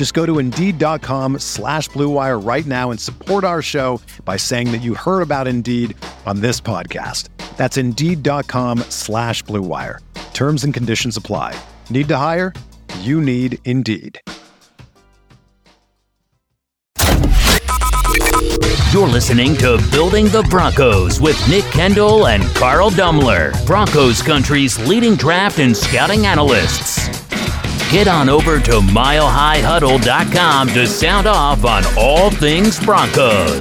Just go to Indeed.com slash BlueWire right now and support our show by saying that you heard about Indeed on this podcast. That's Indeed.com slash BlueWire. Terms and conditions apply. Need to hire? You need Indeed. You're listening to Building the Broncos with Nick Kendell and Carl Dumler, Broncos Country's leading draft and scouting analysts. Get on over to milehighhuddle.com to sound off on all things Broncos.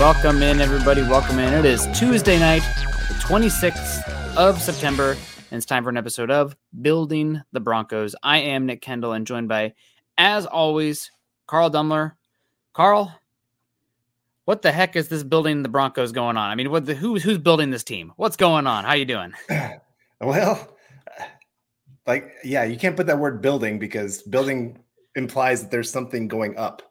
Welcome in, everybody. Welcome in. It is Tuesday night, the 26th of September, and it's time for an episode of Building the Broncos. I am Nick Kendell and joined by, as always, Carl Dumler. Carl, what the heck is this building the Broncos going on? I mean, what the, who's who's building this team? What's going on? How you doing? Well, like yeah, you can't put that word building because building implies that there's something going up.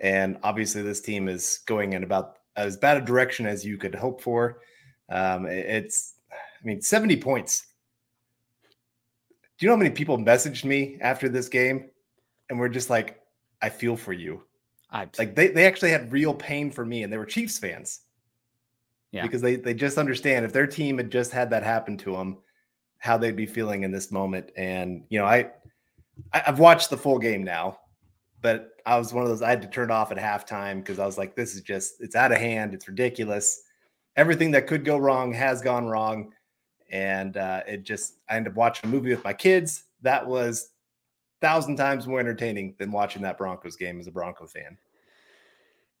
And obviously this team is going in about as bad a direction as you could hope for. Um, it's I mean 70 points. Do you know how many people messaged me after this game and we're just like I feel for you. I like they, they actually had real pain for me and they were Chiefs fans. Yeah. Because they they just understand if their team had just had that happen to them, how they'd be feeling in this moment. And you know, I I've watched the full game now, but I was one of those I had to turn it off at halftime because I was like, this is just it's out of hand, it's ridiculous. Everything that could go wrong has gone wrong. And uh, it just I ended up watching a movie with my kids. That was thousand times more entertaining than watching that Broncos game as a Bronco fan.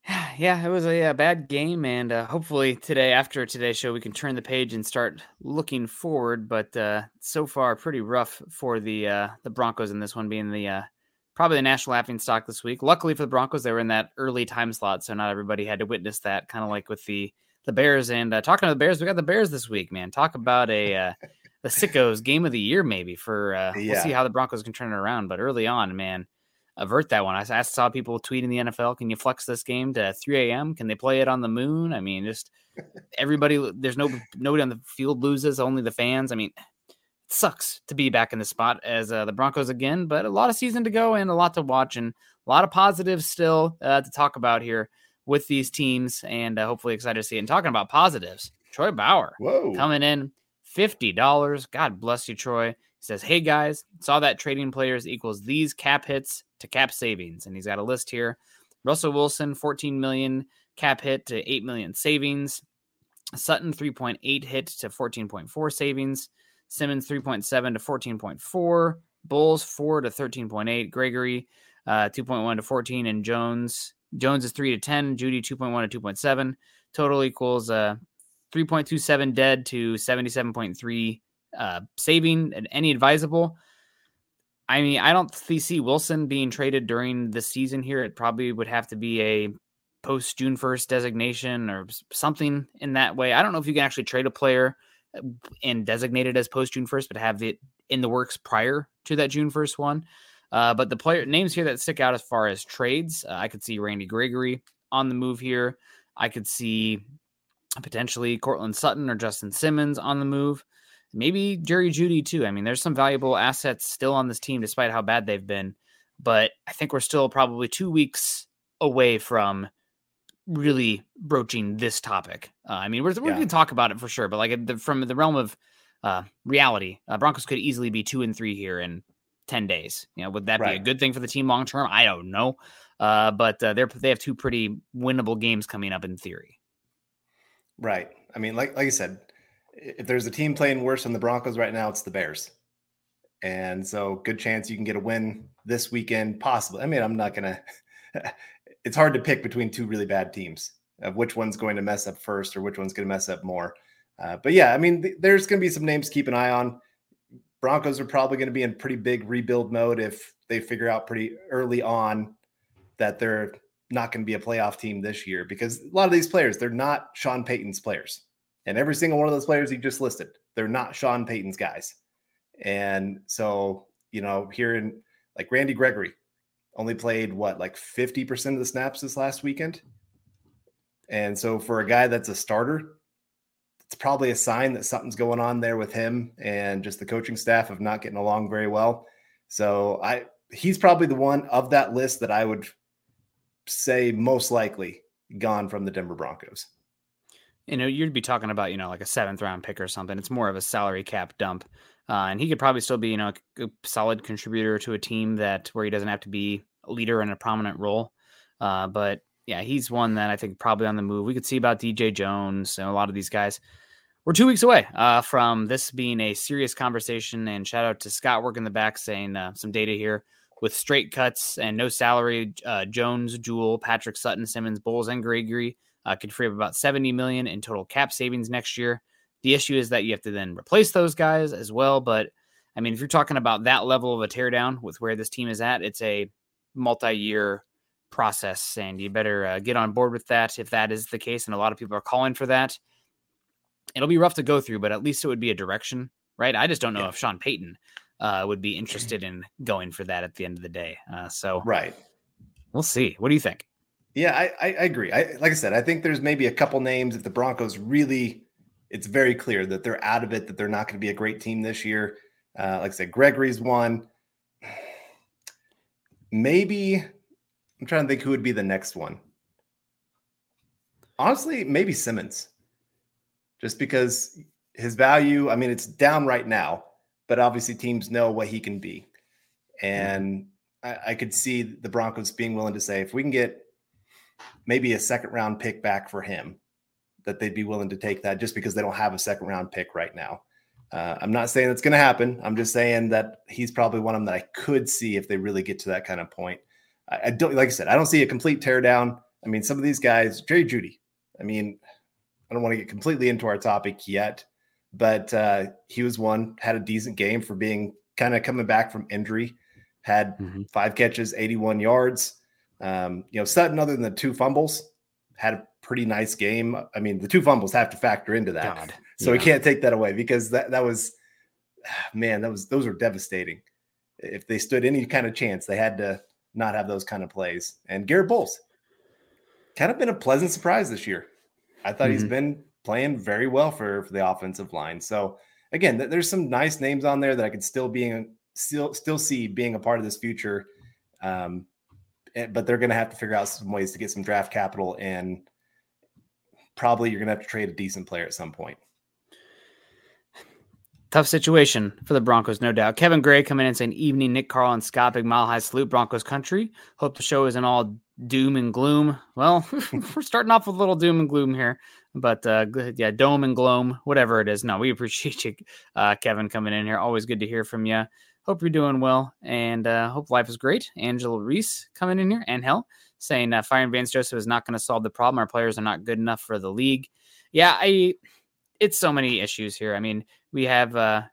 Yeah, it was a, a bad game, and uh, hopefully today, after today's show, we can turn the page and start looking forward. But uh, so far, pretty rough for the uh, the Broncos in this one, being the uh, probably the national laughing stock this week. Luckily for the Broncos, they were in that early time slot, so not everybody had to witness that. Kind of like with the the Bears. And uh, talking to the Bears, we got the Bears this week, man. Talk about a uh, the sickos game of the year, maybe for uh, yeah. we'll see how the Broncos can turn it around. But early on, man, avert that one. I, I saw people tweeting the NFL, can you flex this game to 3 a.m.? Can they play it on the moon? I mean, just everybody. There's no nobody on the field loses, only the fans. I mean, it sucks to be back in the spot as uh, the Broncos again, but a lot of season to go and a lot to watch and a lot of positives still uh, to talk about here with these teams, and uh, hopefully excited to see it. And talking about positives, Troy Bauer Whoa. coming in $50. God bless you, Troy. He says, Hey guys, saw that trading players equals these cap hits to cap savings. And he's got a list here. Russell Wilson, 14 million cap hit to 8 million savings. Sutton, 3.8 hit to 14.4 savings. Simmons, 3.7 to 14.4. Bolles, 4 to 13.8. Gregory, uh, 2.1 to 14. And Jones, Jones is 3 to 10. Jeudy, 2.1 to 2.7. Total equals uh, 3.27 dead to 77.3 uh, saving and any advisable. I mean, I don't see Wilson being traded during the season here. It probably would have to be a post June 1st designation or something in that way. I don't know if you can actually trade a player uh, and designate it as post June 1st, but have it in the works prior to that June 1st one. Uh, but the player names here that stick out as far as trades, uh, I could see Randy Gregory on the move here. I could see potentially Courtland Sutton or Justin Simmons on the move. Maybe Jerry Jeudy too. I mean, there's some valuable assets still on this team despite how bad they've been. But I think we're still probably two weeks away from really broaching this topic. Uh, I mean, we're, we're yeah. going to talk about it for sure, but like the, from the realm of uh, reality, uh, Broncos could easily be two and three here in 10 days. You know, would that right. be a good thing for the team long term? I don't know. Uh, but uh, they're, they have two pretty winnable games coming up in theory. Right. I mean, like like I said, if there's a team playing worse than the Broncos right now, it's the Bears. And so, good chance you can get a win this weekend, possibly. I mean, I'm not gonna. it's hard to pick between two really bad teams of which one's going to mess up first or which one's going to mess up more. Uh, but yeah, I mean, th- there's going to be some names to keep an eye on. Broncos are probably going to be in pretty big rebuild mode if they figure out pretty early on that they're not going to be a playoff team this year because a lot of these players, they're not Sean Payton's players. And every single one of those players he just listed, they're not Sean Payton's guys. And so, you know, here in like Randy Gregory only played what, like 50% of the snaps this last weekend. And so for a guy that's a starter, it's probably a sign that something's going on there with him and just the coaching staff of not getting along very well. So I he's probably the one of that list that I would say most likely gone from the Denver Broncos. You know, you'd be talking about, you know, like a seventh round pick or something. It's more of a salary cap dump. Uh, and he could probably still be, you know, a solid contributor to a team that where he doesn't have to be a leader in a prominent role. Uh, but yeah, he's one that I think probably on the move. We could see about DJ Jones and a lot of these guys. We're two weeks away uh, from this being a serious conversation. And shout out to Scott working in the back saying uh, some data here with straight cuts and no salary. Uh, Jones, Jeudy, Patrick Sutton, Simmons, Bolles, and Gregory uh, could free up about 70 million in total cap savings next year. The issue is that you have to then replace those guys as well. But I mean, if you're talking about that level of a teardown with where this team is at, it's a multi-year process, and you better uh, get on board with that if that is the case. And a lot of people are calling for that. It'll be rough to go through, but at least it would be a direction, right? I just don't know yeah. if Sean Payton uh, would be interested in going for that at the end of the day. Uh, so right, we'll see. What do you think? Yeah, I, I, I agree. I, like I said, I think there's maybe a couple names if the Broncos really, it's very clear that they're out of it, that they're not going to be a great team this year. Uh, like I said, Gregory's one. Maybe I'm trying to think who would be the next one. Honestly, maybe Simmons, just because his value. I mean, it's down right now, but obviously teams know what he can be. And I, I, could see the Broncos being willing to say, if we can get maybe a second round pick back for him, that they'd be willing to take that just because they don't have a second round pick right now. Uh, I'm not saying it's going to happen. I'm just saying that he's probably one of them that I could see if they really get to that kind of point. I, I don't, like I said, I don't see a complete teardown. I mean, some of these guys, Jerry Jeudy. I mean, I don't want to get completely into our topic yet, but uh, he was one, had a decent game for being kind of coming back from injury, had mm-hmm. five catches, 81 yards. Um, you know, Sutton, other than the two fumbles, had a pretty nice game. I mean, the two fumbles have to factor into that. God, so yeah. we can't take that away because that, that was, man, that was, those were devastating. If they stood any kind of chance, they had to not have those kind of plays. And Garett Bolles kind of been a pleasant surprise this year. I thought mm-hmm. he's been playing very well for, for the offensive line. So again, th- there's some nice names on there that I could still be still still see being a part of this future. Um, but they're going to have to figure out some ways to get some draft capital, and probably you're going to have to trade a decent player at some point. Tough situation for the Broncos, no doubt. Kevin Gray coming in saying, "Evening, Nick Carl and Scott, big mile high salute, Broncos country. Hope the show isn't all doom and gloom. Well, we're starting off with a little doom and gloom here. But uh, yeah, dome and gloom, whatever it is. No, we appreciate you, uh, Kevin, coming in here. Always good to hear from you. Hope you're doing well and uh, hope life is great. Angela Reese coming in here and hell saying uh, firing Vance Joseph is not going to solve the problem. Our players are not good enough for the league. Yeah, I. It's so many issues here. I mean, we have uh,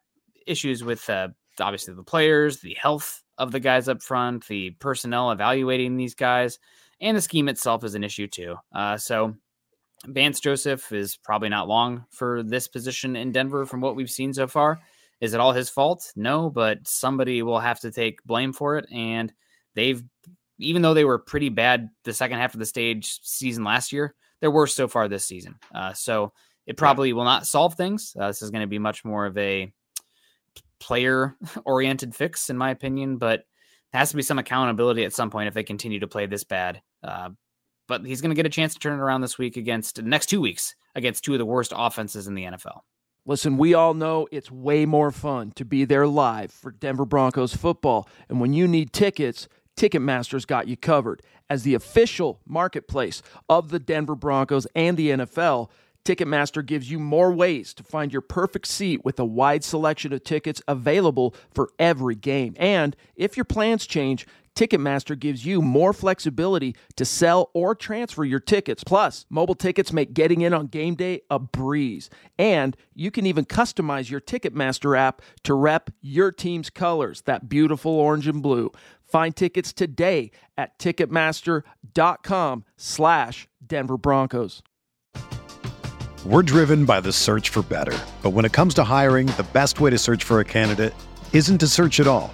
issues with uh, obviously the players, the health of the guys up front, the personnel evaluating these guys, and the scheme itself is an issue too. Uh, so Vance Joseph is probably not long for this position in Denver from what we've seen so far. Is it all his fault? No, but somebody will have to take blame for it. And they've, even though they were pretty bad the second half of the stage season last year, they're worse so far this season. Uh, so it probably will not solve things. Uh, this is going to be much more of a player oriented fix, in my opinion, but there has to be some accountability at some point if they continue to play this bad. Uh, but he's going to get a chance to turn it around this week against next two weeks against two of the worst offenses in the NFL. Listen, we all know it's way more fun to be there live for Denver Broncos football. And when you need tickets, Ticketmaster's got you covered. As the official marketplace of the Denver Broncos and the NFL, Ticketmaster gives you more ways to find your perfect seat with a wide selection of tickets available for every game. And if your plans change, Ticketmaster gives you more flexibility to sell or transfer your tickets. Plus, mobile tickets make getting in on game day a breeze. And you can even customize your Ticketmaster app to rep your team's colors, that beautiful orange and blue. Find tickets today at ticketmaster.com slash Denver Broncos. We're driven by the search for better. But when it comes to hiring, the best way to search for a candidate isn't to search at all.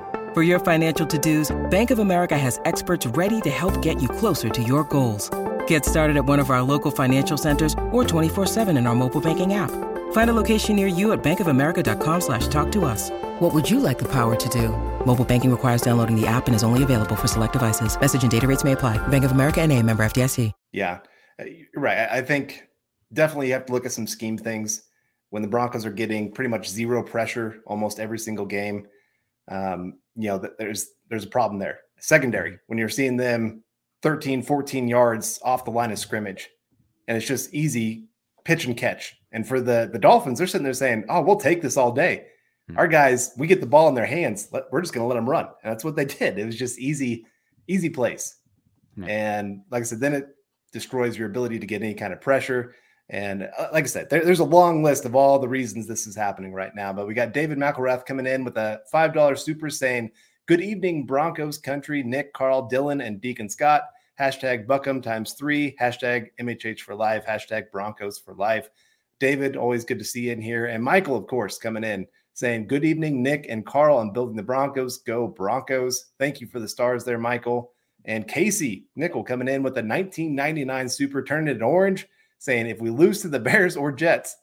For your financial to-dos, Bank of America has experts ready to help get you closer to your goals. Get started at one of our local financial centers or 24-7 in our mobile banking app. Find a location near you at bankofamerica.com slash talk to us. What would you like the power to do? Mobile banking requires downloading the app and is only available for select devices. Message and data rates may apply. Bank of America and a member FDIC. Yeah, uh, right. I think definitely you have to look at some scheme things when the Broncos are getting pretty much zero pressure almost every single game. Um, you know, there's there's a problem there. Secondary, when you're seeing them 13, 14 yards off the line of scrimmage, and it's just easy pitch and catch. And for the the Dolphins, they're sitting there saying, "Oh, we'll take this all day." Hmm. Our guys, we get the ball in their hands. Let, we're just going to let them run, and that's what they did. It was just easy, easy plays. Hmm. And like I said, then it destroys your ability to get any kind of pressure. And uh, like I said, there, there's a long list of all the reasons this is happening right now. But we got David McElrath coming in with a $5 super saying, Good evening, Broncos country, Nick, Carl, Dylan, and Deacon Scott. Hashtag Buckham times three. Hashtag MHH for life. Hashtag Broncos for life. David, always good to see you in here. And Michael, of course, coming in saying, Good evening, Nick and Carl. I'm building the Broncos. Go Broncos. Thank you for the stars there, Michael. And Casey Nickel coming in with a 1999 super, turning it orange saying if we lose to the Bears or Jets,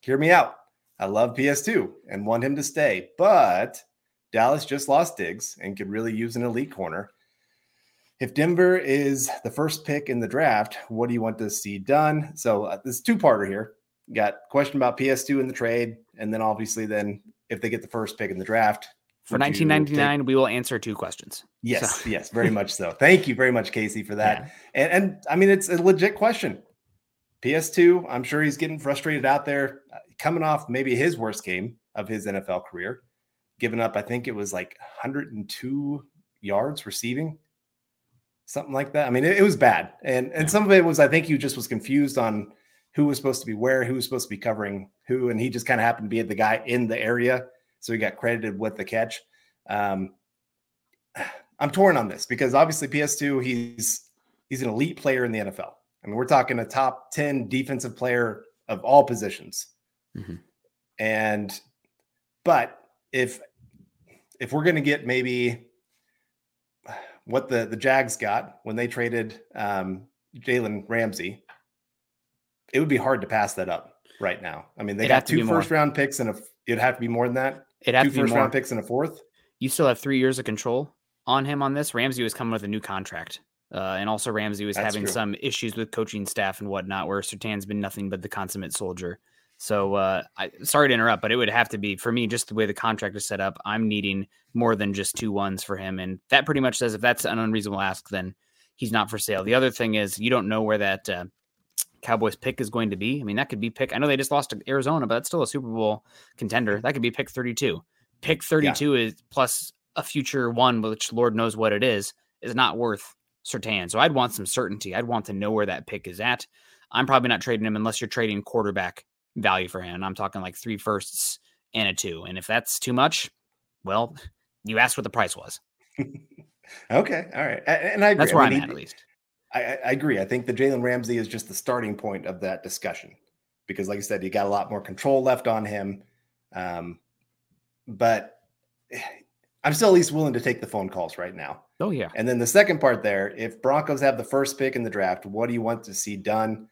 hear me out. I love PS2 and want him to stay, but Dallas just lost Diggs and could really use an elite corner. If Denver is the first pick in the draft, what do you want to see done? So uh, this two-parter here. You got question about PS2 in the trade, and then obviously then if they get the first pick in the draft. For 1999, we will answer two questions. Yes, so. yes, very much so. Thank you very much, Casey, for that. Yeah. And, and I mean, it's a legit question. PS2, I'm sure he's getting frustrated out there, uh, coming off maybe his worst game of his NFL career, giving up, I think it was like 102 yards receiving, something like that. I mean, it, it was bad. And and some of it was, I think he just was confused on who was supposed to be where, who was supposed to be covering who. And he just kind of happened to be the guy in the area. So he got credited with the catch. Um, I'm torn on this because obviously PS2, he's he's an elite player in the NFL. I mean, we're talking a top 10 defensive player of all positions. Mm-hmm. And, but if, if we're going to get maybe what the, the Jags got when they traded um, Jalen Ramsey, it would be hard to pass that up right now. I mean, they it'd got two first more. round picks and a, it'd have to be more than that. It'd have two to first round picks and a fourth. You still have three years of control on him on this. Ramsey was coming with a new contract. Uh, and also Ramsey was That's having true. some issues with coaching staff and whatnot, where Surtain's been nothing but the consummate soldier. So uh, I sorry to interrupt, but it would have to be for me just the way the contract is set up. I'm needing more than just two ones for him, and that pretty much says if that's an unreasonable ask, then he's not for sale. The other thing is you don't know where that uh, Cowboys pick is going to be. I mean, that could be pick. I know they just lost to Arizona, but that's still a Super Bowl contender. That could be pick 32. Pick 32 yeah. is plus a future one, which Lord knows what it is, is not worth Surtain. So I'd want some certainty. I'd want to know where that pick is at. I'm probably not trading him unless you're trading quarterback value for him. I'm talking like three firsts and a two. And if that's too much, well, you asked what the price was. okay. All right. And I agree. That's where I mean, I'm at, at least. I, I agree. I think the Jalen Ramsey is just the starting point of that discussion because, like I said, you got a lot more control left on him. Um, but I'm still at least willing to take the phone calls right now. Oh, yeah. And then the second part there if Broncos have the first pick in the draft, what do you want to see done?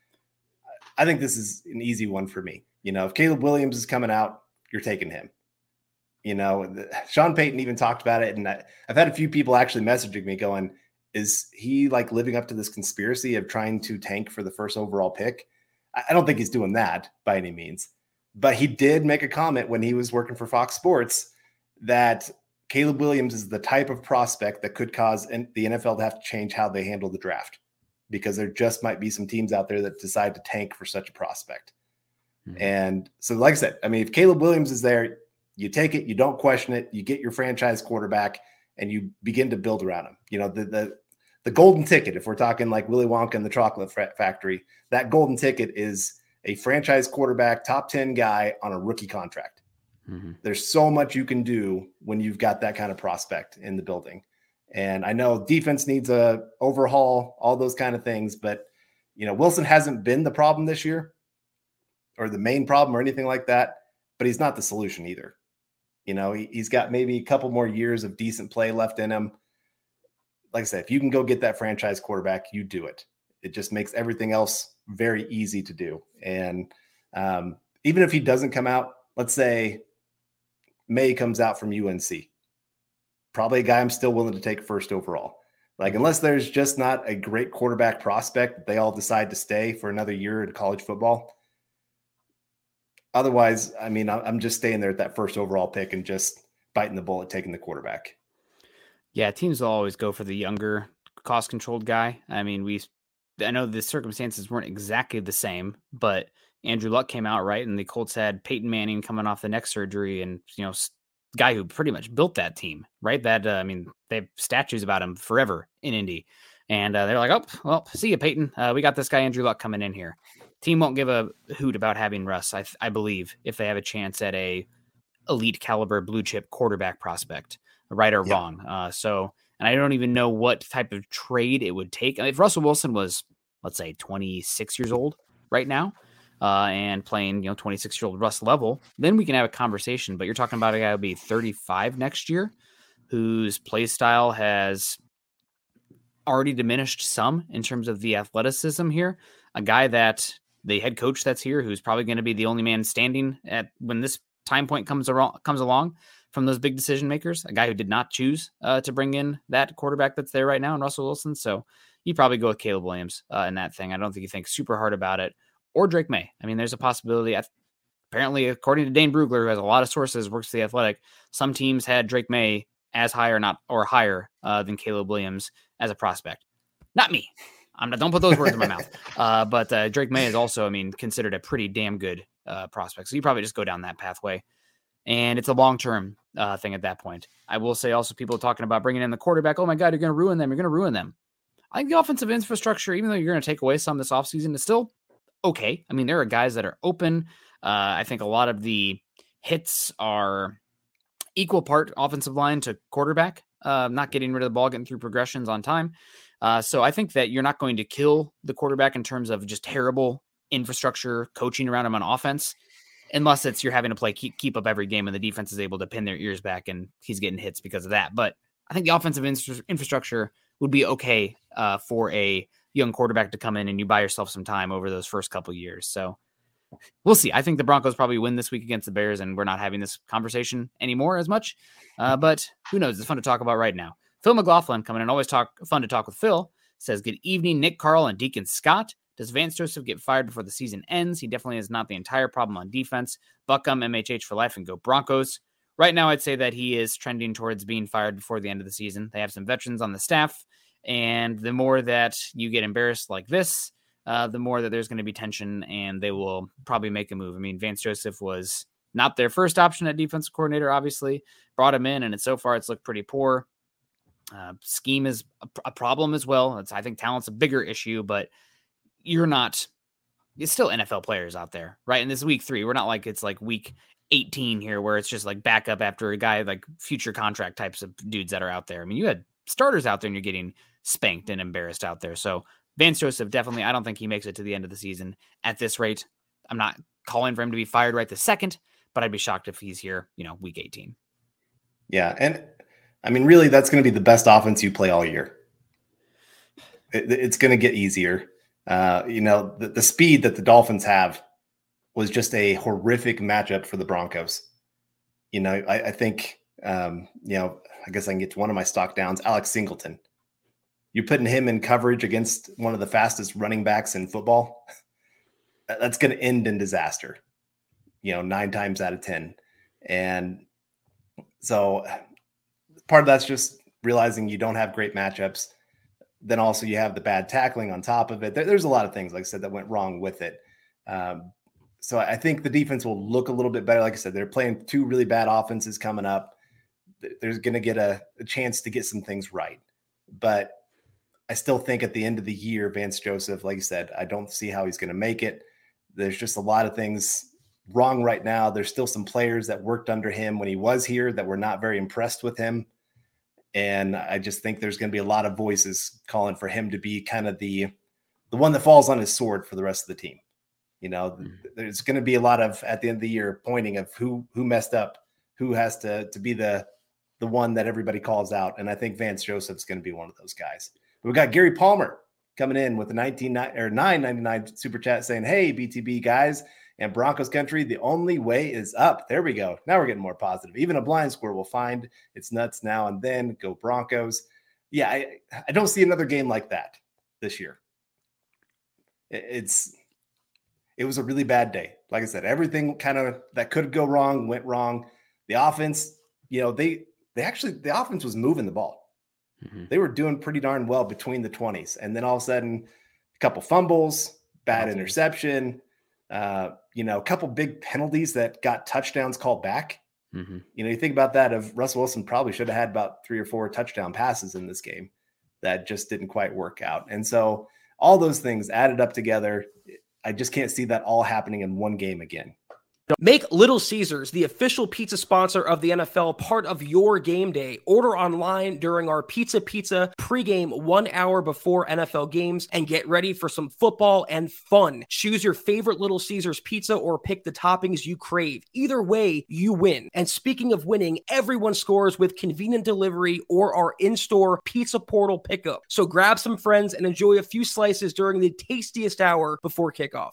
I think this is an easy one for me. You know, if Caleb Williams is coming out, you're taking him. You know, the, Sean Payton even talked about it. And I, I've had a few people actually messaging me going, is he like living up to this conspiracy of trying to tank for the first overall pick? I don't think he's doing that by any means. But he did make a comment when he was working for Fox Sports that Caleb Williams is the type of prospect that could cause the NFL to have to change how they handle the draft because there just might be some teams out there that decide to tank for such a prospect. Mm-hmm. And so, like I said, I mean, if Caleb Williams is there, you take it, you don't question it, you get your franchise quarterback, and you begin to build around him. You know, the the the golden ticket, if we're talking like Willy Wonka and the Chocolate Factory, that golden ticket is a franchise quarterback, top 10 guy on a rookie contract. Mm-hmm. There's so much you can do when you've got that kind of prospect in the building. And I know defense needs a overhaul, all those kind of things, but you know, Wilson hasn't been the problem this year or the main problem or anything like that, but he's not the solution either. You know, he, has got maybe a couple more years of decent play left in him like I said, if you can go get that franchise quarterback, you do it. It just makes everything else very easy to do. And um, even if he doesn't come out, let's say Maye comes out from UNC, probably a guy I'm still willing to take first overall. Like, unless there's just not a great quarterback prospect they all decide to stay for another year in college football. Otherwise, I mean, I'm just staying there at that first overall pick and just biting the bullet, taking the quarterback. Yeah, teams will always go for the younger, cost controlled guy. I mean, we, I know the circumstances weren't exactly the same, but Andrew Luck came out right, and the Colts had Peyton Manning coming off the neck surgery, and you know, guy who pretty much built that team, right? That uh, I mean, they have statues about him forever in Indy, and uh, they're like, oh, well, see you, Peyton. Uh, we got this guy Andrew Luck coming in here. Team won't give a hoot about having Russ, I, I believe, if they have a chance at a elite caliber blue chip quarterback prospect right or yeah. wrong. Uh, so, and I don't even know what type of trade it would take. If Russell Wilson was, let's say, 26 years old right now, uh, and playing, you know, 26 year old Russ level, then we can have a conversation. But you're talking about a guy who'll be 35 next year, whose play style has already diminished some in terms of the athleticism here. A guy that the head coach that's here, who's probably going to be the only man standing at when this time point comes around comes along from those big decision makers, a guy who did not choose uh, to bring in that quarterback that's there right now in Russell Wilson. So you probably go with Caleb Williams uh, in that thing. I don't think you think super hard about it. Or Drake Maye. I mean, there's a possibility. Apparently, according to Dane Brugler, who has a lot of sources, works for the Athletic, some teams had Drake Maye as high or not or higher uh, than Caleb Williams as a prospect. Not me. I'm not, don't put those words in my mouth. Uh, but uh, Drake Maye is also, I mean, considered a pretty damn good uh, prospect. So you probably just go down that pathway and it's a long term uh, thing at that point. I will say also people are talking about bringing in the quarterback. Oh my God, you're going to ruin them. You're going to ruin them. I think the offensive infrastructure, even though you're going to take away some this offseason, is still okay. I mean, there are guys that are open. Uh, I think a lot of the hits are equal part offensive line to quarterback, uh, not getting rid of the ball, getting through progressions on time. Uh, so I think that you're not going to kill the quarterback in terms of just terrible infrastructure coaching around him on offense unless it's you're having to play keep, keep up every game and the defense is able to pin their ears back and he's getting hits because of that. But I think the offensive infrastructure would be okay uh, for a young quarterback to come in and you buy yourself some time over those first couple years. So we'll see. I think the Broncos probably win this week against the Bears, and we're not having this conversation anymore as much. Uh, but who knows? It's fun to talk about right now. Phil McLaughlin coming in, always talk fun to talk with Phil. Says, Good evening, Nick Carl and Deacon Scott. Does Vance Joseph get fired before the season ends? He definitely is not the entire problem on defense. Buckham, MHH for life, and go Broncos. Right now, I'd say that he is trending towards being fired before the end of the season. They have some veterans on the staff, and the more that you get embarrassed like this, uh, the more that there's going to be tension and they will probably make a move. I mean, Vance Joseph was not their first option at defensive coordinator, obviously, brought him in, and so far it's looked pretty poor. Uh, scheme is a, a, problem as well. It's, I think talent's a bigger issue, but you're not, it's still NFL players out there, right? And this week three, we're not like it's like week 18 here where it's just like backup after a guy like future contract types of dudes that are out there. I mean, you had starters out there and you're getting spanked and embarrassed out there. So Vance Joseph definitely, I don't think he makes it to the end of the season at this rate. I'm not calling for him to be fired right the second, but I'd be shocked if he's here, you know, week 18. Yeah. And I mean, really, that's going to be the best offense you play all year. It, it's going to get easier. Uh, you know, the, the speed that the Dolphins have was just a horrific matchup for the Broncos. You know, I, I think, um, you know, I guess I can get to one of my stock downs, Alex Singleton. You're putting him in coverage against one of the fastest running backs in football. That's going to end in disaster, you know, nine times out of 10. And so part of that's just realizing you don't have great matchups. Then also you have the bad tackling on top of it. There, there's a lot of things, like I said, that went wrong with it. Um, so I think the defense will look a little bit better. Like I said, they're playing two really bad offenses coming up. There's going to get a, a chance to get some things right. But I still think at the end of the year, Vance Joseph, like you said, I don't see how he's going to make it. There's just a lot of things wrong right now. There's still some players that worked under him when he was here that were not very impressed with him. And I just think there's going to be a lot of voices calling for him to be kind of the the one that falls on his sword for the rest of the team. You know, mm-hmm. there's going to be a lot of at the end of the year pointing of who who messed up, who has to to be the the one that everybody calls out. And I think Vance Joseph's going to be one of those guys. We got Gary Palmer coming in with a 19 or 999 super chat saying, "Hey BTB guys and Broncos country, the only way is up." There we go. Now we're getting more positive. Even a blind squirrel will find its nuts now and then. Go Broncos. Yeah, I, I don't see another game like that this year. It's it was a really bad day. Like I said, everything kind of that could go wrong went wrong. The offense, you know, they they actually the offense was moving the ball. Mm-hmm. They were doing pretty darn well between the 20s. And then all of a sudden, a couple fumbles, bad interception, uh, you know, a couple big penalties that got touchdowns called back. Mm-hmm. You know, you think about that of Russell Wilson probably should have had about three or four touchdown passes in this game that just didn't quite work out. And so all those things added up together I just can't see that all happening in one game again. Make Little Caesars the official pizza sponsor of the NFL part of your game day. Order online during our Pizza Pizza pregame one hour before NFL games and get ready for some football and fun. Choose your favorite Little Caesars pizza or pick the toppings you crave. Either way, you win. And speaking of winning, everyone scores with convenient delivery or our in store pizza portal pickup. So grab some friends and enjoy a few slices during the tastiest hour before kickoff.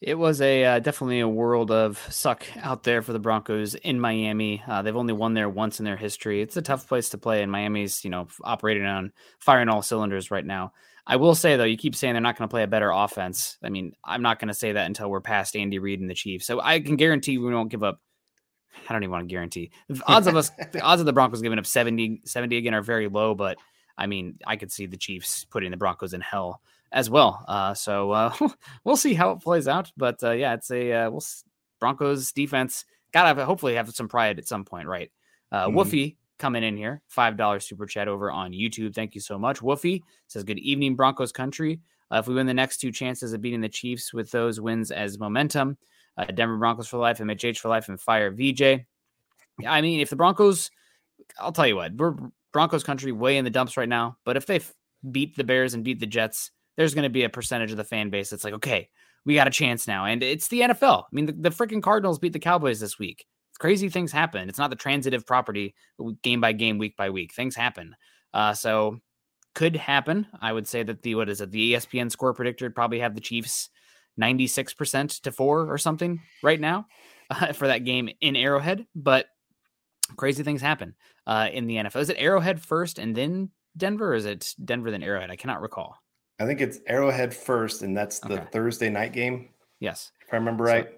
It was a uh, definitely a world of suck out there for the Broncos in Miami. Uh, they've only won there once in their history. It's a tough place to play, and Miami's you know operating on firing all cylinders right now. I will say though, you keep saying they're not going to play a better offense. I mean, I'm not going to say that until we're past Andy Reid and the Chiefs. So I can guarantee we won't give up. I don't even want to guarantee the odds of us. the odds of the Broncos giving up 70, 70 again are very low, but I mean, I could see the Chiefs putting the Broncos in hell as well. Uh, so uh, we'll see how it plays out. But uh, yeah, it's a uh, we'll Broncos defense gotta hopefully have some pride at some point, right? Uh, mm-hmm. Woofy coming in here, five dollars super chat over on YouTube. Thank you so much. Woofy says, "Good evening, Broncos country. Uh, if we win the next two chances of beating the Chiefs with those wins as momentum, uh, Denver Broncos for life, MHH for life, and fire VJ. I mean, if the Broncos, I'll tell you what, we're Broncos country way in the dumps right now. But if they beat the Bears and beat the Jets, there's going to be a percentage of the fan base that's like, okay, we got a chance now. And it's the NFL. I mean, the, the freaking Cardinals beat the Cowboys this week. Crazy things happen. It's not the transitive property game by game, week by week. Things happen. Uh, so could happen. I would say that the what is it? The ESPN score predictor probably have the Chiefs 96% to 4 or something right now uh, for that game in Arrowhead, but crazy things happen uh, in the NFL. Is it Arrowhead first and then Denver or is it Denver then Arrowhead? I cannot recall. I think it's Arrowhead first and that's the okay. Thursday night game. Yes. If I remember right. So,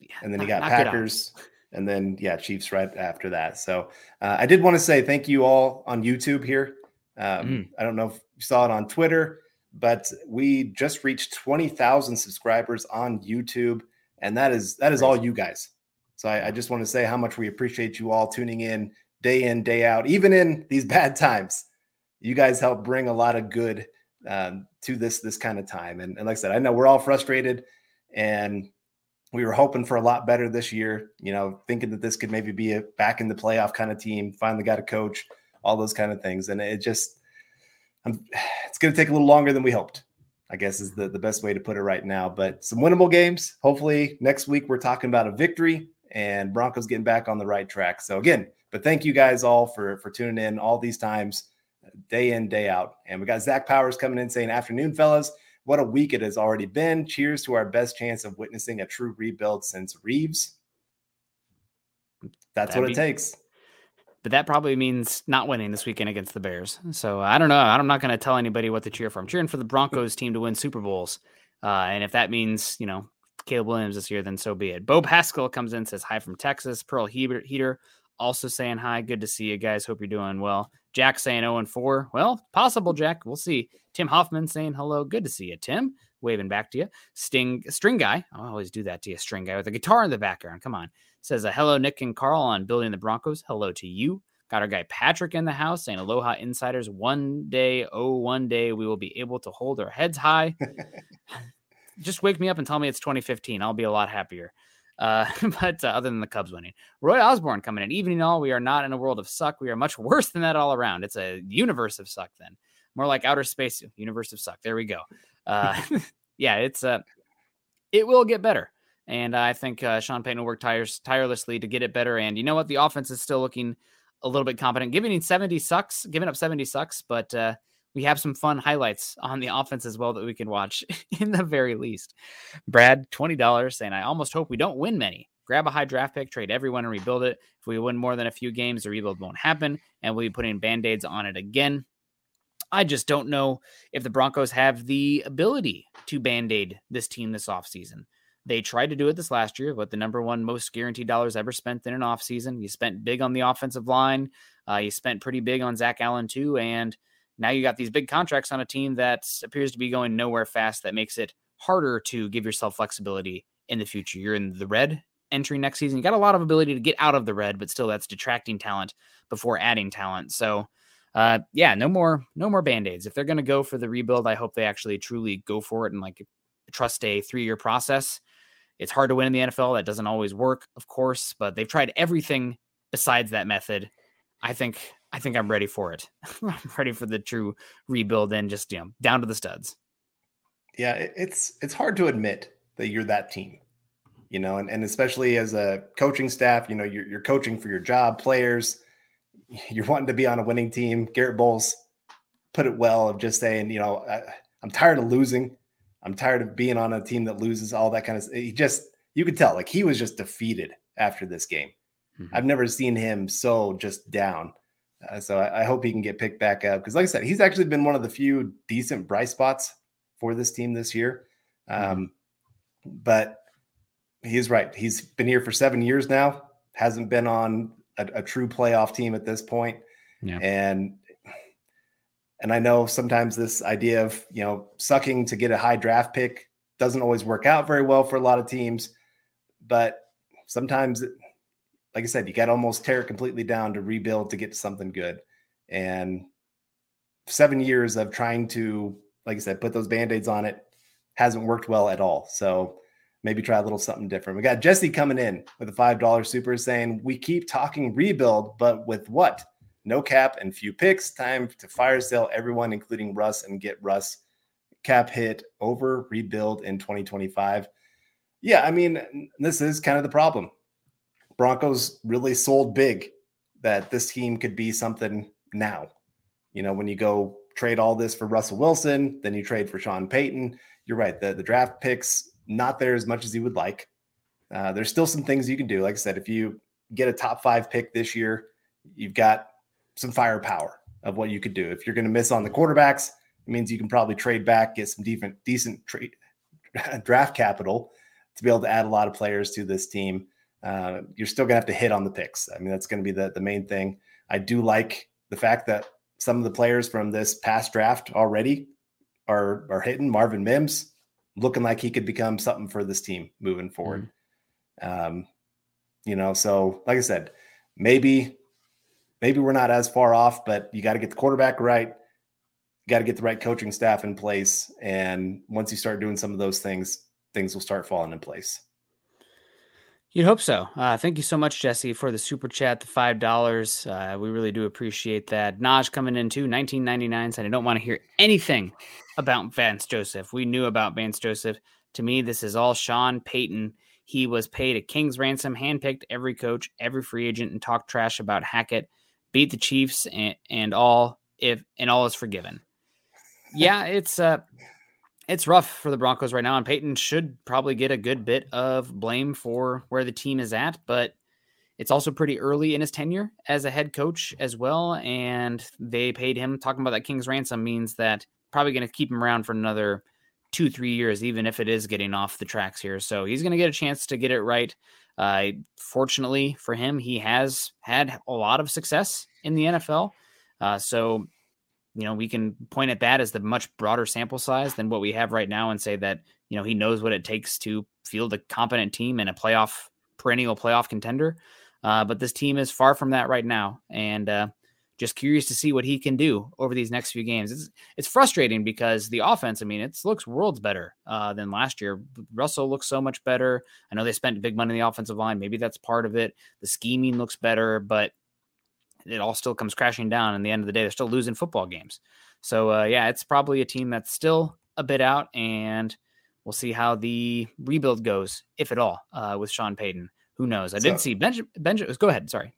yeah, and then you got Packers and then yeah, Chiefs right after that. So uh, I did want to say thank you all on YouTube here. Um, mm. I don't know if you saw it on Twitter, but we just reached twenty thousand subscribers on YouTube, and that is that is all you guys. So I, I just want to say how much we appreciate you all tuning in day in day out, even in these bad times. You guys help bring a lot of good um, to this this kind of time. And, and like I said, I know we're all frustrated, and we were hoping for a lot better this year, you know, thinking that this could maybe be a back in the playoff kind of team, finally got a coach, all those kind of things. And it just, I'm, it's going to take a little longer than we hoped, I guess is the, the best way to put it right now. But some winnable games. Hopefully next week we're talking about a victory and Broncos getting back on the right track. So again, but thank you guys all for, for tuning in all these times, day in, day out. And we got Zach Powers coming in saying, afternoon, fellas. What a week it has already been. Cheers to our best chance of witnessing a true rebuild since Reeves. That's That'd what it takes. But that probably means not winning this weekend against the Bears. So I don't know. I'm not going to tell anybody what to cheer for. I'm cheering for the Broncos team to win Super Bowls. Uh, and if that means, you know, Caleb Williams this year, then so be it. Bo Pascal comes in, says hi from Texas. Pearl Heater also saying hi. Good to see you guys. Hope you're doing well. Jack saying 0 and 4. Well, possible, Jack. We'll see. Tim Hoffman saying hello. Good to see you, Tim. Waving back to you. Sting String Guy. I always do that to you, String Guy, with a guitar in the background. Come on. Says a hello, Nick and Carl on building the Broncos. Hello to you. Got our guy Patrick in the house saying Aloha Insiders. One day, oh, one day we will be able to hold our heads high. Just wake me up and tell me it's 2015. I'll be a lot happier. Uh, but uh, other than the Cubs winning, Roy Osborne coming in. Evening all, we are not in a world of suck. We are much worse than that all around. It's a universe of suck then. More like outer space, universe of suck. There we go. Uh, yeah, it's uh, it will get better. And I think uh, Sean Payton will work tires, tirelessly to get it better. And you know what? The offense is still looking a little bit competent. Giving 70 sucks, giving up 70 sucks, but uh, we have some fun highlights on the offense as well that we can watch in the very least. Brad, $20 saying, I almost hope we don't win many. Grab a high draft pick, trade everyone, and rebuild it. If we win more than a few games, the rebuild won't happen, and we'll be putting band aids on it again. I just don't know if the Broncos have the ability to band aid this team this offseason. They tried to do it this last year, but the number one most guaranteed dollars ever spent in an offseason. You spent big on the offensive line. Uh, you spent pretty big on Zach Allen, too. And now you got these big contracts on a team that appears to be going nowhere fast. That makes it harder to give yourself flexibility in the future. You're in the red entry next season. You got a lot of ability to get out of the red, but still that's detracting talent before adding talent. So uh, yeah, no more, no more band-aids. If they're going to go for the rebuild, I hope they actually truly go for it and like trust a three-year process. It's hard to win in the NFL. That doesn't always work, of course, but they've tried everything besides that method. I think I think I'm ready for it. I'm ready for the true rebuild and just you know down to the studs. Yeah, it's it's hard to admit that you're that team, you know, and, and especially as a coaching staff, you know, you're, you're coaching for your job, players, you're wanting to be on a winning team. Garett Bolles put it well of just saying, you know, I, I'm tired of losing. I'm tired of being on a team that loses all that kind of. He just you could tell like he was just defeated after this game. Mm-hmm. I've never seen him so just down. Uh, so I, I, hope he can get picked back up because, like I said, he's actually been one of the few decent bright spots for this team this year. Mm-hmm. Um, but he's right. He's been here for seven years now. Hasn't been on a, a true playoff team at this point. Yeah. And and I know sometimes this idea of you know sucking to get a high draft pick doesn't always work out very well for a lot of teams. But sometimes like I said, you got to almost tear it completely down to rebuild to get to something good. And seven years of trying to, like I said, put those band aids on it hasn't worked well at all. So maybe try a little something different. We got Jesse coming in with a $5 super saying, We keep talking rebuild, but with what? No cap and few picks. Time to fire sale everyone, including Russ, and get Russ cap hit over rebuild in 2025. Yeah, I mean, this is kind of the problem. Broncos really sold big that this team could be something now. You know, when you go trade all this for Russell Wilson, then you trade for Sean Payton. You're right. The, the draft picks, not there as much as you would like. Uh, there's still some things you can do. Like I said, if you get a top five pick this year, you've got some firepower of what you could do. If you're going to miss on the quarterbacks, it means you can probably trade back, get some decent, decent draft capital to be able to add a lot of players to this team. Uh, you're still going to have to hit on the picks. I mean, that's going to be the, the main thing. I do like the fact that some of the players from this past draft already are are hitting. Marvin Mims looking like he could become something for this team moving forward. Mm-hmm. Um, you know, so like I said, maybe maybe we're not as far off, but you got to get the quarterback right. You got to get the right coaching staff in place, and once you start doing some of those things, things will start falling in place. You'd hope so. Uh, thank you so much, Jesse, for the super chat, the five dollars. Uh, we really do appreciate that. Naj coming in too, nineteen ninety nine. Said I don't want to hear anything about Vance Joseph. We knew about Vance Joseph. To me, this is all Sean Payton. He was paid a king's ransom, handpicked every coach, every free agent, and talked trash about Hackett. Beat the Chiefs and, and all if and all is forgiven. Yeah, it's uh it's rough for the Broncos right now, and Payton should probably get a good bit of blame for where the team is at, but it's also pretty early in his tenure as a head coach as well. And they paid him talking about that King's ransom means that probably going to keep him around for another two, three years, even if it is getting off the tracks here. So he's going to get a chance to get it right. Uh, fortunately for him, he has had a lot of success in the NFL. Uh, so you know, we can point at that as the much broader sample size than what we have right now and say that, you know, he knows what it takes to field a competent team and a playoff, perennial playoff contender. Uh, but this team is far from that right now. And uh, just curious to see what he can do over these next few games. It's, it's frustrating because the offense, I mean, it looks worlds better uh, than last year. Russell looks so much better. I know they spent big money in the offensive line. Maybe that's part of it. The scheming looks better, but it all still comes crashing down. In the end of the day, they're still losing football games. So uh, yeah, it's probably a team that's still a bit out, and we'll see how the rebuild goes, if at all, uh, with Sean Payton. Who knows? I so, did see Benjamin. Benjamin, go ahead. Sorry.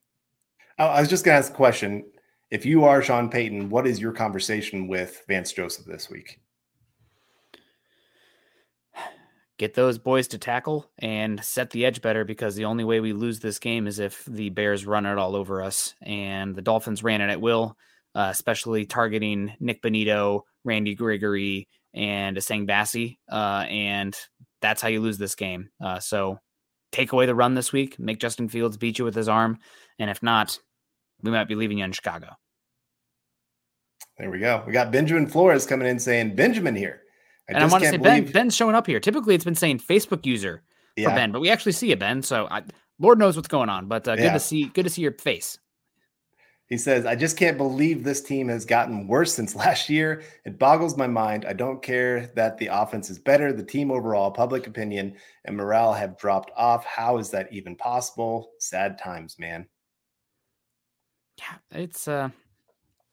I was just going to ask a question. If you are Sean Payton, what is your conversation with Vance Joseph this week? Get those boys to tackle and set the edge better because the only way we lose this game is if the Bears run it all over us. And the Dolphins ran it at will, uh, especially targeting Nik Bonitto, Randy Gregory, and Essang Bassey. Uh, and that's how you lose this game. Uh, so take away the run this week, make Justin Fields beat you with his arm. And if not, we might be leaving you in Chicago. There we go. We got Benjamin Flores coming in saying, Benjamin here. I and I want to say believe... Ben. Ben's showing up here. Typically, it's been saying Facebook user for yeah. Ben, but we actually see a Ben. So I, Lord knows what's going on. But uh, good yeah. to see. Good to see your face. He says, "I just can't believe this team has gotten worse since last year. It boggles my mind. I don't care that the offense is better. The team overall, public opinion, and morale have dropped off. How is that even possible? Sad times, man." Yeah, it's uh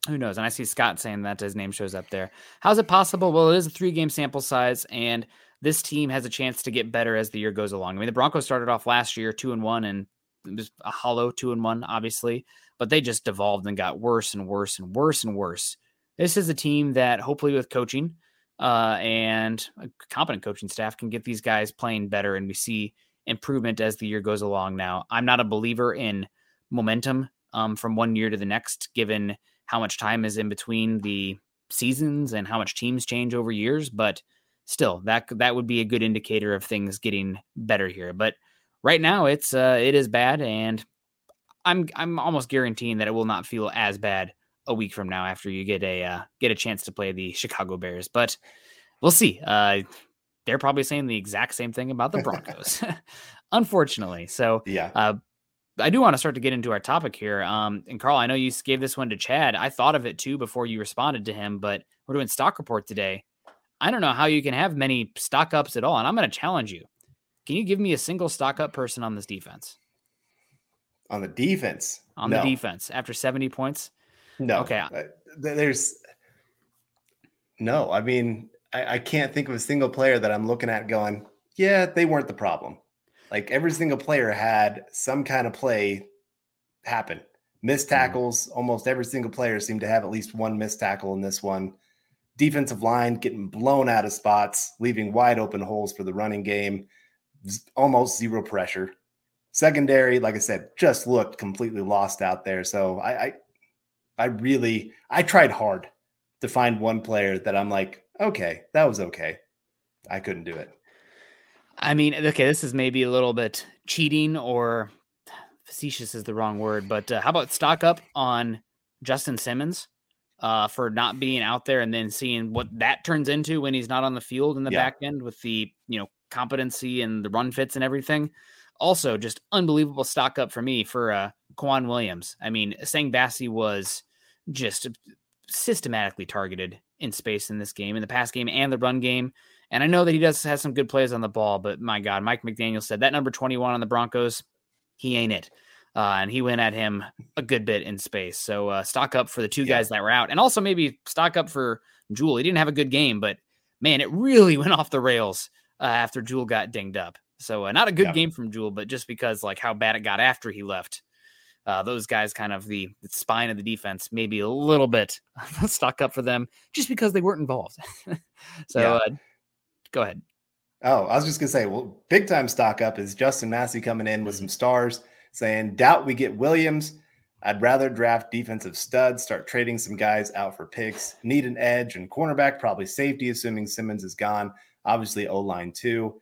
who knows? And I see Scott saying that his name shows up there. How's it possible? Well, it is a three game sample size, and this team has a chance to get better as the year goes along. I mean, the Broncos started off last year two and one, and it was a hollow two and one, obviously, but they just devolved and got worse and worse and worse and worse. This is a team that hopefully with coaching uh, and a competent coaching staff can get these guys playing better, and we see improvement as the year goes along. Now, I'm not a believer in momentum um, from one year to the next, given how much time is in between the seasons and how much teams change over years, but still that that would be a good indicator of things getting better here. But right now it's uh it is bad and I'm I'm almost guaranteeing that it will not feel as bad a week from now after you get a uh, get a chance to play the Chicago Bears. But we'll see. Uh they're probably saying the exact same thing about the Broncos. Unfortunately. So yeah. Uh, I do want to start to get into our topic here. Um, and Carl, I know you gave this one to Chad. I thought of it too before you responded to him, but we're doing stock report today. I don't know how you can have many stock ups at all, and I'm going to challenge you. Can you give me a single stock up person on this defense? On the defense? On no. the defense after 70 points? No. Okay. There's no. I mean, I, I can't think of a single player that I'm looking at going, yeah, they weren't the problem. Like every single player had some kind of play happen. Missed Mm-hmm. tackles. Almost every single player seemed to have at least one missed tackle in this one. Defensive line getting blown out of spots, leaving wide open holes for the running game. Almost zero pressure. Secondary, like I said, just looked completely lost out there. So I, I, I really, I tried hard to find one player that I'm like, okay, that was okay. I couldn't do it. I mean, okay, this is maybe a little bit cheating or facetious is the wrong word, but uh, how about stock up on Justin Simmons uh, for not being out there and then seeing what that turns into when he's not on the field in the Yeah. back end with the you know competency and the run fits and everything. Also, just unbelievable stock up for me for uh, Quan Williams. I mean, Essang Bassey was just systematically targeted in space in this game, in the pass game and the run game. And I know that he does has some good plays on the ball, but my God, Mike McDaniel said that number 21 on the Broncos, he ain't it. Uh, and he went at him a good bit in space. So uh, stock up for the two Yeah. guys that were out, and also maybe stock up for Jewell. He didn't have a good game, but man, it really went off the rails uh, after Jewell got dinged up. So uh, not a good Yeah. game from Jewell, but just because like how bad it got after he left, uh, those guys kind of the, the spine of the defense, maybe a little bit stock up for them just because they weren't involved. so Yeah. Go ahead. Oh, I was just gonna say, well, big time stock up is Justin Massey coming in with some stars, saying, "Doubt we get Williams. I'd rather draft defensive studs, start trading some guys out for picks. Need an edge and cornerback, probably safety, assuming Simmons is gone. Obviously, O line too.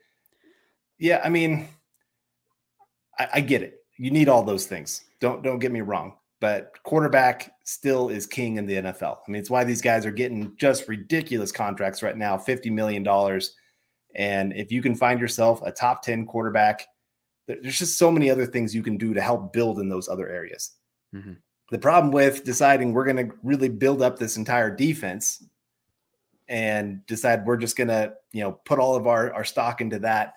Yeah, I mean, I, I get it. You need all those things. Don't don't get me wrong, but quarterback still is king in the NFL. I mean, it's why these guys are getting just ridiculous contracts right now, fifty million dollars." And if you can find yourself a top 10 quarterback, there's just so many other things you can do to help build in those other areas. Mhm. The problem with deciding we're going to really build up this entire defense and decide we're just going to, you know, put all of our, our stock into that.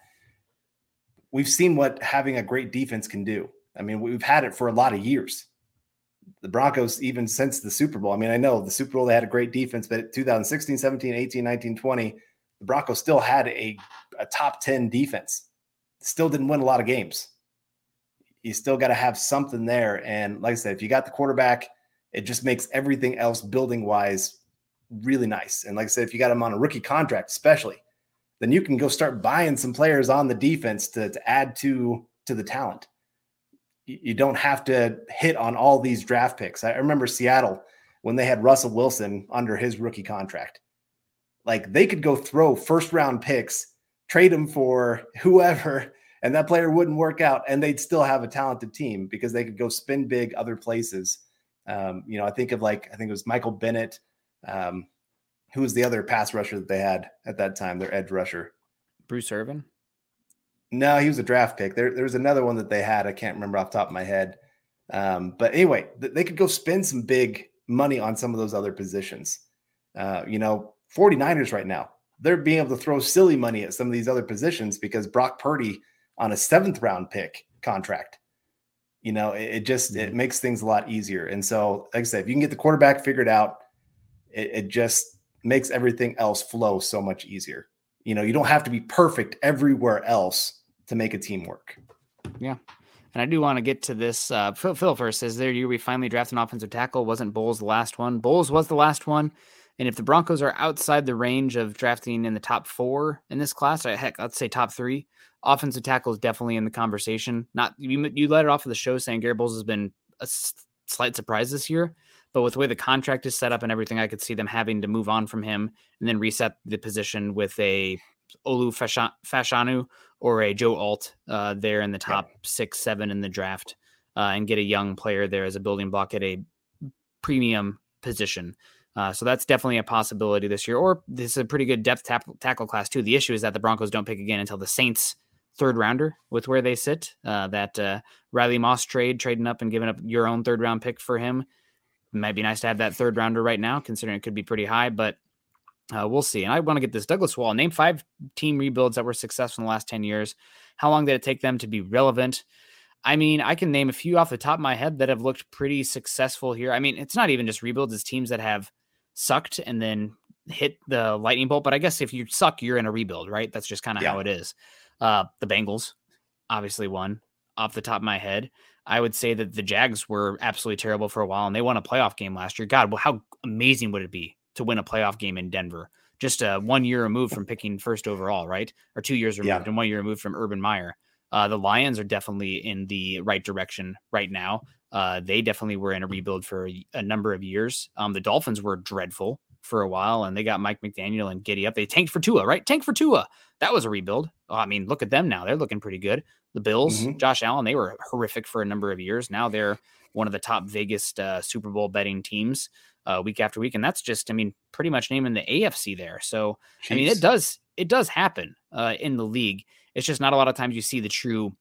We've seen what having a great defense can do. I mean, we've had it for a lot of years. The Broncos, even since the Super Bowl, I mean, I know the Super Bowl, they had a great defense, but 2016, 17, 18, 19, 20, the Broncos still had a, a top 10 defense. Still didn't win a lot of games. You still got to have something there. And like I said, if you got the quarterback, it just makes everything else building wise really nice. And like I said, if you got him on a rookie contract, especially, then you can go start buying some players on the defense to, to add to to the talent. You, you don't have to hit on all these draft picks. I remember Seattle when they had Russell Wilson under his rookie contract like they could go throw first round picks, trade them for whoever, and that player wouldn't work out, and they'd still have a talented team because they could go spin big other places. Um, you know, I think of like I think it was Michael Bennett, um, who was the other pass rusher that they had at that time, their edge rusher. Bruce Irvin. No, he was a draft pick. There, there was another one that they had. I can't remember off the top of my head. Um, but anyway, th- they could go spend some big money on some of those other positions. Uh, you know, 49ers right now, they're being able to throw silly money at some of these other positions because Brock Purdy on a seventh round pick contract. You know, it, it just it makes things a lot easier. And so, like I said, if you can get the quarterback figured out, it, it just makes everything else flow so much easier. You know, you don't have to be perfect everywhere else to make a team work. Yeah. And I do want to get to this. Uh, Phil, Phil first says there year we finally draft an offensive tackle. Wasn't Bolles the last one? Bolles was the last one. And if the Broncos are outside the range of drafting in the top four in this class, uh, heck, let's say top three, offensive tackle is definitely in the conversation. Not you, you let it off of the show saying Garett Bolles has been a s- slight surprise this year, but with the way the contract is set up and everything, I could see them having to move on from him and then reset the position with a Olu Fashanu or a Joe Alt uh, there in the top six, seven in the draft, uh, and get a young player there as a building block at a premium position. Uh, so that's definitely a possibility this year. Or this is a pretty good depth tap- tackle class too. The issue is that the Broncos don't pick again until the Saints third rounder with where they sit. Uh, that uh, Riley Moss trade, trading up and giving up your own third round pick for him. Might be nice to have that third rounder right now, considering it could be pretty high, but uh, we'll see. And I want to get this Douglas Wall. Name five team rebuilds that were successful in the last 10 years. How long did it take them to be relevant? I mean, I can name a few off the top of my head that have looked pretty successful here. I mean, it's not even just rebuilds, it's teams that have sucked and then hit the lightning bolt. But I guess if you suck, you're in a rebuild, right? That's just kind of Yeah. how it is. Uh, the Bengals, obviously, one off the top of my head. I would say that the Jags were absolutely terrible for a while and they won a playoff game last year. God, well, how amazing would it be to win a playoff game in Denver? Just uh, one year removed from picking first overall, right? Or two years removed yeah. and one year removed from Urban Meyer. Uh, the Lions are definitely in the right direction right now. Uh, they definitely were in a rebuild for a, a number of years. Um, the Dolphins were dreadful for a while, and they got Mike McDaniel and Giddy up. They tanked for Tua, right? Tank for Tua. That was a rebuild. Oh, I mean, look at them now; they're looking pretty good. The Bills, mm-hmm. Josh Allen, they were horrific for a number of years. Now they're one of the top Vegas uh, Super Bowl betting teams uh, week after week, and that's just, I mean, pretty much naming the AFC there. So, Jeez. I mean, it does it does happen uh, in the league. It's just not a lot of times you see the true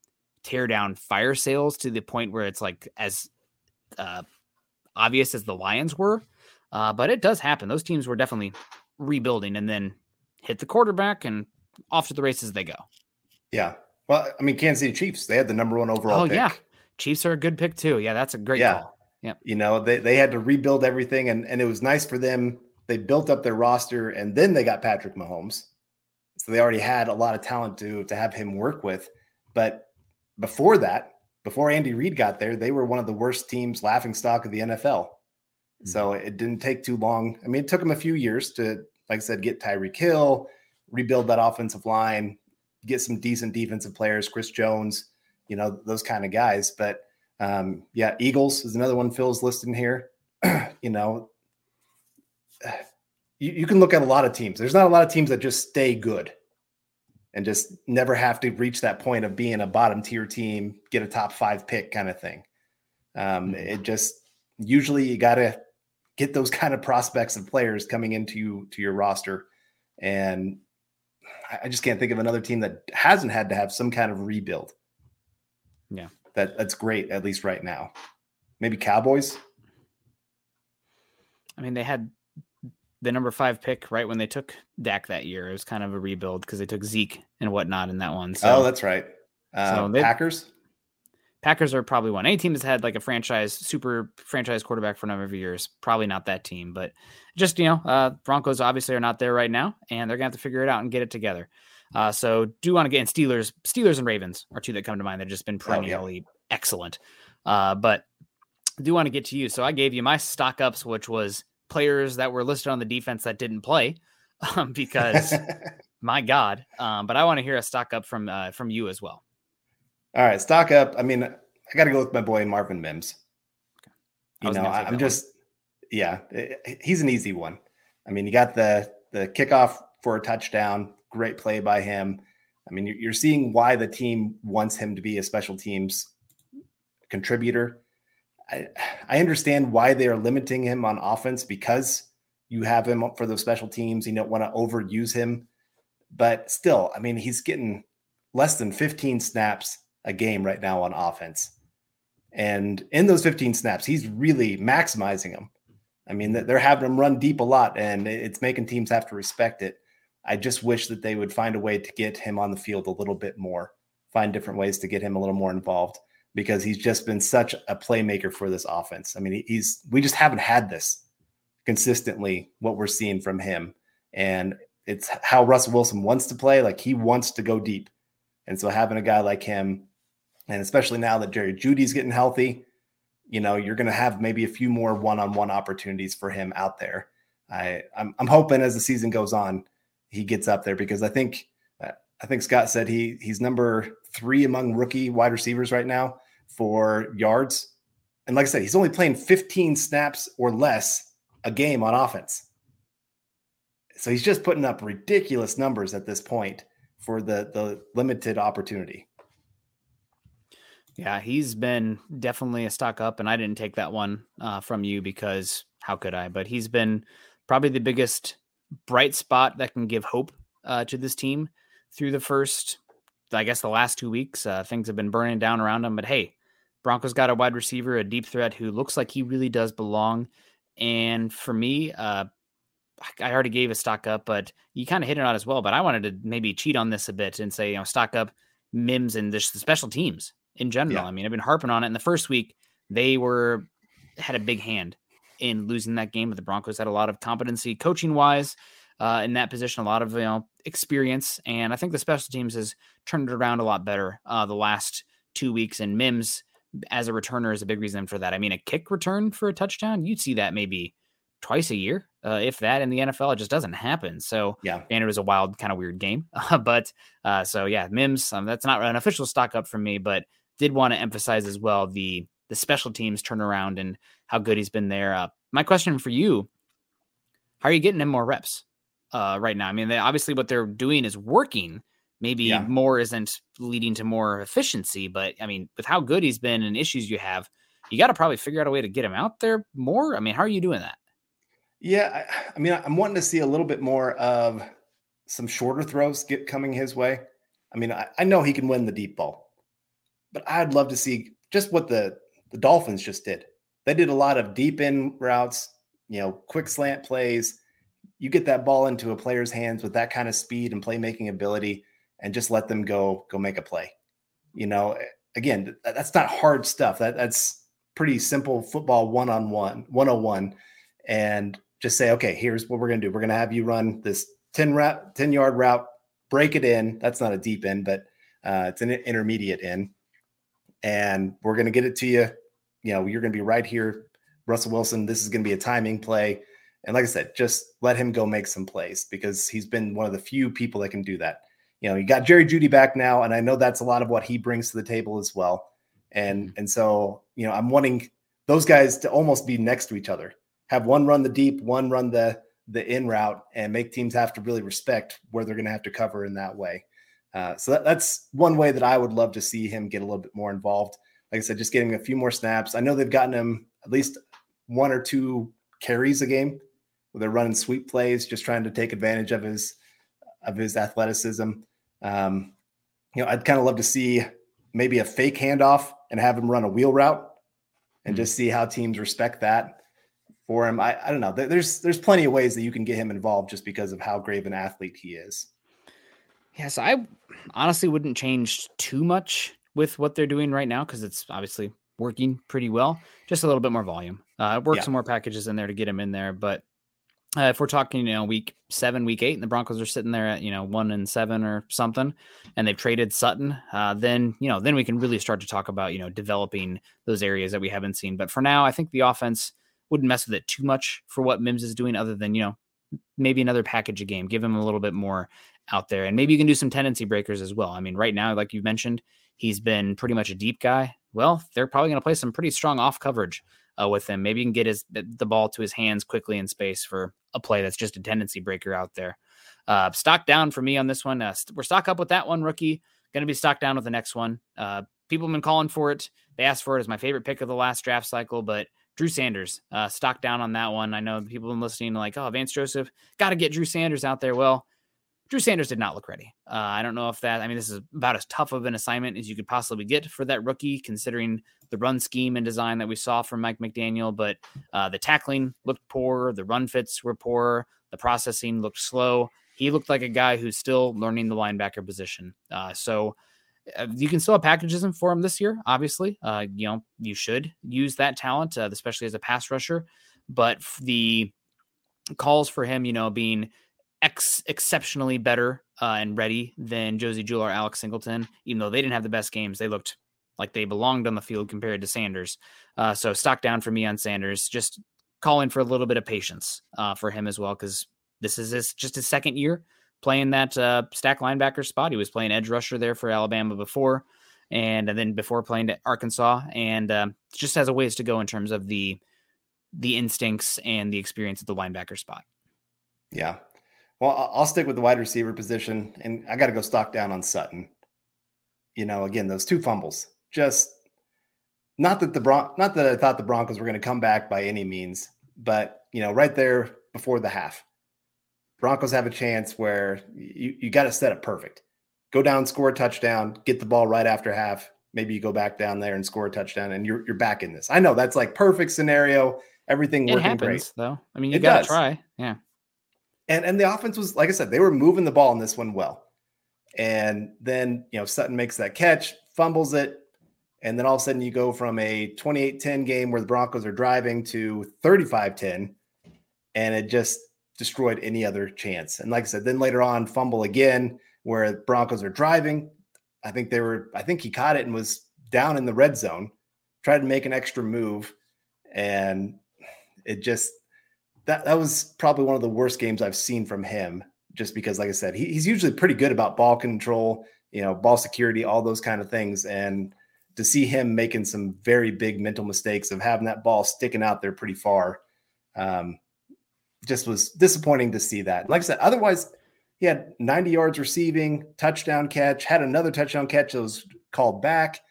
tear down fire sales to the point where it's like as uh, obvious as the Lions were. Uh, but it does happen. Those teams were definitely rebuilding and then hit the quarterback and off to the races they go. Yeah. Well, I mean, Kansas City Chiefs, they had the number one overall oh, pick. yeah. Chiefs are a good pick too. Yeah, that's a great yeah. call. Yeah. You know, they, they had to rebuild everything and, and it was nice for them. They built up their roster and then they got Patrick Mahomes. So they already had a lot of talent to to have him work with. But before that, before Andy Reid got there, they were one of the worst teams, laughing stock of the NFL. Mm-hmm. So it didn't take too long. I mean, it took them a few years to, like I said, get Tyreek Hill, rebuild that offensive line, get some decent defensive players, Chris Jones, you know, those kind of guys. But um, yeah, Eagles is another one Phil's listed here. you know, you, you can look at a lot of teams. There's not a lot of teams that just stay good and just never have to reach that point of being a bottom tier team, get a top five pick kind of thing. Um, mm-hmm. it just usually you got to get those kind of prospects and players coming into to your roster, and I just can't think of another team that hasn't had to have some kind of rebuild. Yeah, that that's great at least right now. Maybe Cowboys. I mean, they had the number five pick right when they took Dak that year. It was kind of a rebuild because they took Zeke and whatnot in that one. So, oh, that's right. Uh, so they, Packers. Packers are probably one. Any team that's had like a franchise, super franchise quarterback for a number of years, probably not that team. But just you know, uh, Broncos obviously are not there right now, and they're gonna have to figure it out and get it together. Uh, so do want to get in Steelers, Steelers and Ravens are two that come to mind. They've just been perennially oh, yeah. excellent. Uh, but do want to get to you. So I gave you my stock ups, which was players that were listed on the defense that didn't play um, because my God. Um, but I want to hear a stock up from uh, from you as well. All right, stock up. I mean, I got to go with my boy Marvin Mims. Okay. You know, I'm just, one. yeah, he's an easy one. I mean, you got the the kickoff for a touchdown, great play by him. I mean, you're seeing why the team wants him to be a special teams contributor. I, I understand why they are limiting him on offense because you have him for those special teams. You don't want to overuse him, but still, I mean, he's getting less than 15 snaps a game right now on offense. And in those 15 snaps, he's really maximizing them. I mean, they're having him run deep a lot, and it's making teams have to respect it. I just wish that they would find a way to get him on the field a little bit more, find different ways to get him a little more involved because he's just been such a playmaker for this offense. I mean, he's we just haven't had this consistently what we're seeing from him. And it's how Russell Wilson wants to play. Like he wants to go deep. And so having a guy like him, and especially now that Jerry Jeudy's getting healthy, you know, you're going to have maybe a few more one-on-one opportunities for him out there. I I'm, I'm hoping as the season goes on, he gets up there because I think I think Scott said he he's number three among rookie wide receivers right now for yards. And like I said, he's only playing 15 snaps or less a game on offense. So he's just putting up ridiculous numbers at this point for the the limited opportunity. Yeah, he's been definitely a stock up, and I didn't take that one uh, from you because how could I? But he's been probably the biggest bright spot that can give hope uh, to this team through the first, I guess, the last two weeks. Uh, things have been burning down around him, but hey, Broncos got a wide receiver, a deep threat who looks like he really does belong. And for me, uh, I already gave a stock up, but you kind of hit it on as well. But I wanted to maybe cheat on this a bit and say, you know, stock up Mims and just the special teams in general. Yeah. I mean, I've been harping on it. In the first week, they were had a big hand in losing that game, but the Broncos had a lot of competency coaching wise uh, in that position, a lot of you know experience, and I think the special teams has turned it around a lot better uh, the last two weeks. And Mims as a returner is a big reason for that. I mean, a kick return for a touchdown, you'd see that maybe twice a year, uh, if that in the NFL. It just doesn't happen. So yeah, and it was a wild, kind of weird game. but uh, so yeah, Mims. Um, that's not an official stock up for me, but did want to emphasize as well the the special teams turnaround and how good he's been there. Uh, my question for you: How are you getting him more reps uh, right now? I mean, they, obviously what they're doing is working. Maybe yeah. more isn't leading to more efficiency, but I mean, with how good he's been and issues you have, you got to probably figure out a way to get him out there more. I mean, how are you doing that? Yeah, I, I mean, I'm wanting to see a little bit more of some shorter throws get coming his way. I mean, I, I know he can win the deep ball, but I'd love to see just what the the Dolphins just did. They did a lot of deep in routes, you know, quick slant plays. You get that ball into a player's hands with that kind of speed and playmaking ability, and just let them go go make a play. You know, again, that's not hard stuff. That that's pretty simple football one on one, 101. And just say, okay, here's what we're going to do. We're going to have you run this 10 route, 10 yard route, break it in. That's not a deep end, but uh, it's an intermediate in. And we're going to get it to you. You know, you're going to be right here. Russell Wilson, this is going to be a timing play. And like I said, just let him go make some plays because he's been one of the few people that can do that. You know, you got Jerry Jeudy back now, and I know that's a lot of what he brings to the table as well. And and so, you know, I'm wanting those guys to almost be next to each other have one run the deep, one run the the in route, and make teams have to really respect where they're going to have to cover in that way. Uh, so that, that's one way that I would love to see him get a little bit more involved. Like I said, just getting a few more snaps. I know they've gotten him at least one or two carries a game they're running sweep plays, just trying to take advantage of his of his athleticism. Um, you know, I'd kind of love to see maybe a fake handoff and have him run a wheel route and mm-hmm. just see how teams respect that for him. I, I don't know. There's there's plenty of ways that you can get him involved just because of how great of an athlete he is. Yes, I honestly wouldn't change too much with what they're doing right now because it's obviously working pretty well. Just a little bit more volume. Uh, work yeah. some more packages in there to get him in there. But uh, if we're talking, you know, week seven, week eight, and the Broncos are sitting there at you know one and seven or something, and they've traded Sutton, uh, then you know then we can really start to talk about you know developing those areas that we haven't seen. But for now, I think the offense wouldn't mess with it too much for what Mims is doing, other than, you know, maybe another package a game, give him a little bit more out there. And maybe you can do some tendency breakers as well. I mean, right now, like you mentioned, he's been pretty much a deep guy. Well, they're probably going to play some pretty strong off coverage uh, with him. Maybe you can get his the ball to his hands quickly in space for a play that's just a tendency breaker out there. Uh, stock down for me on this one. Uh, we're stock up with that one rookie. Going to be stock down with the next one. Uh, people have been calling for it. They asked for it as my favorite pick of the last draft cycle, but Drew Sanders, uh, stock down on that one. I know people have been listening like, oh, Vance Joseph, got to get Drew Sanders out there. Well, Drew Sanders did not look ready. Uh, I don't know if that, I mean, this is about as tough of an assignment as you could possibly get for that rookie, considering the run scheme and design that we saw from Mike McDaniel. But uh, the tackling looked poor, the run fits were poor, the processing looked slow. He looked like a guy who's still learning the linebacker position. Uh, so, uh, you can still have packages for him this year. Obviously, uh, you know you should use that talent, uh, especially as a pass rusher. But the calls for him, you know, being ex- exceptionally better uh, and ready than Josey Jewell or Alex Singleton, even though they didn't have the best games, they looked like they belonged on the field compared to Sanders. Uh, so stock down for me on Sanders. Just calling for a little bit of patience uh, for him as well, because this is his, just his second year playing that uh, stack linebacker spot. He was playing edge rusher there for Alabama before, and, then before playing at Arkansas, and uh, just has a ways to go in terms of the the instincts and the experience at the linebacker spot. Yeah. Well, I'll stick with the wide receiver position, and I got to go stock down on Sutton. You know, again, those two fumbles, just not that the Bron- not that I thought the Broncos were going to come back by any means, but you know, right there before the half, Broncos have a chance where you, you got to set it perfect. Go down, score a touchdown, get the ball right after half. Maybe you go back down there and score a touchdown, and you're you're back in this. I know that's like perfect scenario. Everything it working happens, great. though. I mean, you got to try. Yeah. And and the offense was like I said, they were moving the ball in this one well. And then you know Sutton makes that catch, fumbles it, and then all of a sudden you go from a 28-10 game where the Broncos are driving to 35-10, and it just destroyed any other chance. And like I said, then later on, fumble again where Broncos are driving. I think they were, I think he caught it and was down in the red zone. tried to make an extra move, and it just that that was probably one of the worst games I've seen from him. Just because, like I said, he, he's usually pretty good about ball control, you know, ball security, all those kind of things, and to see him making some very big mental mistakes of having that ball sticking out there pretty far, um, just was disappointing to see that. Like I said, otherwise he had 90 yards receiving, touchdown catch, had another touchdown catch that was called back.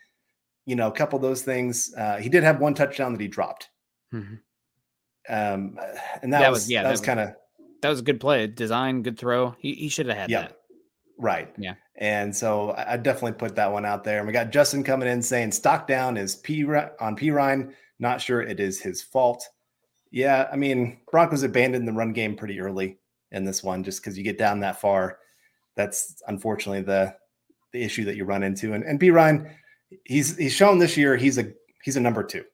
You know, a couple of those things. Uh, he did have one touchdown that he dropped. Mm-hmm. Um, and that, that was, was, yeah, that, that was kind of that was a good play, design, good throw. He, he should have had yeah, that. Right. Yeah. And so I definitely put that one out there. And we got Justin coming in saying stock down is P on Perine. Not sure it is his fault. Yeah, I mean Broncos abandoned the run game pretty early in this one, just because you get down that far. That's unfortunately the the issue that you run into. And and Perine, he's he's shown this year he's a he's a number 2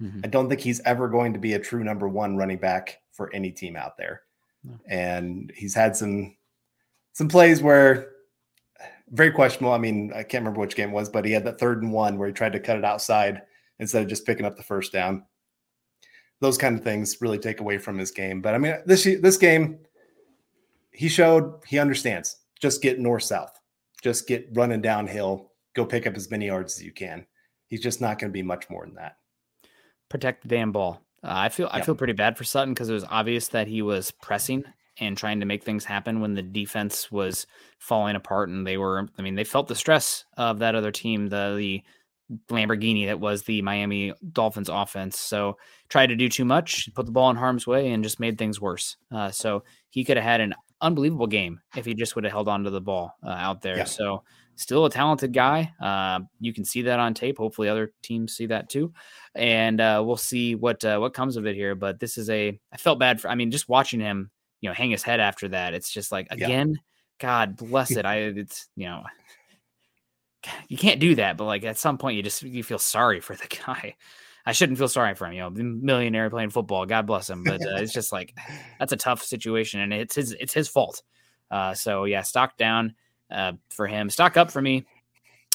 mm-hmm. I don't think he's ever going to be a true number one running back for any team out there. No. And he's had some some plays where very questionable. I mean, I can't remember which game it was, but he had that third and one where he tried to cut it outside instead of just picking up the first down. Those kind of things really take away from his game. But I mean, this this game, he showed he understands. Just get north south. Just get running downhill. Go pick up as many yards as you can. He's just not going to be much more than that. Protect the damn ball. Uh, I feel I feel pretty bad for Sutton because it was obvious that he was pressing and trying to make things happen when the defense was falling apart and they were I mean they felt the stress of that other team the the Lamborghini that was the Miami Dolphins offense. So tried to do too much, put the ball in harm's way, and just made things worse. Uh, so he could have had an unbelievable game if he just would have held on to the ball uh, out there. Yeah. So still a talented guy. Uh, you can see that on tape. Hopefully, other teams see that too, and uh, we'll see what uh, what comes of it here. But this is a I felt bad for. I mean, just watching him you know hang his head after that. It's just like again, yeah. God bless it. I it's you know you can't do that, but like at some point you just you feel sorry for the guy. I shouldn't feel sorry for him, you know, millionaire playing football. God bless him, but uh, it's just like that's a tough situation, and it's his it's his fault. Uh, so yeah, stock down uh, for him, stock up for me.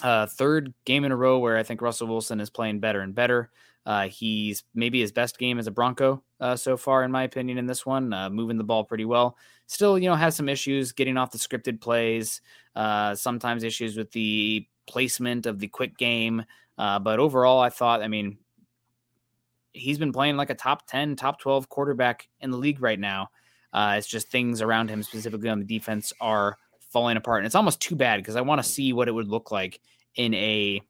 Uh, third game in a row where I think Russell Wilson is playing better and better. Uh, he's maybe his best game as a Bronco uh, so far, in my opinion, in this one, uh, moving the ball pretty well. Still, you know, has some issues getting off the scripted plays, uh, sometimes issues with the placement of the quick game. Uh, but overall, I thought, I mean, he's been playing like a top 10, top 12 quarterback in the league right now. It's just things around him, specifically on the defense, are falling apart. And it's almost too bad because I want to see what it would look like in a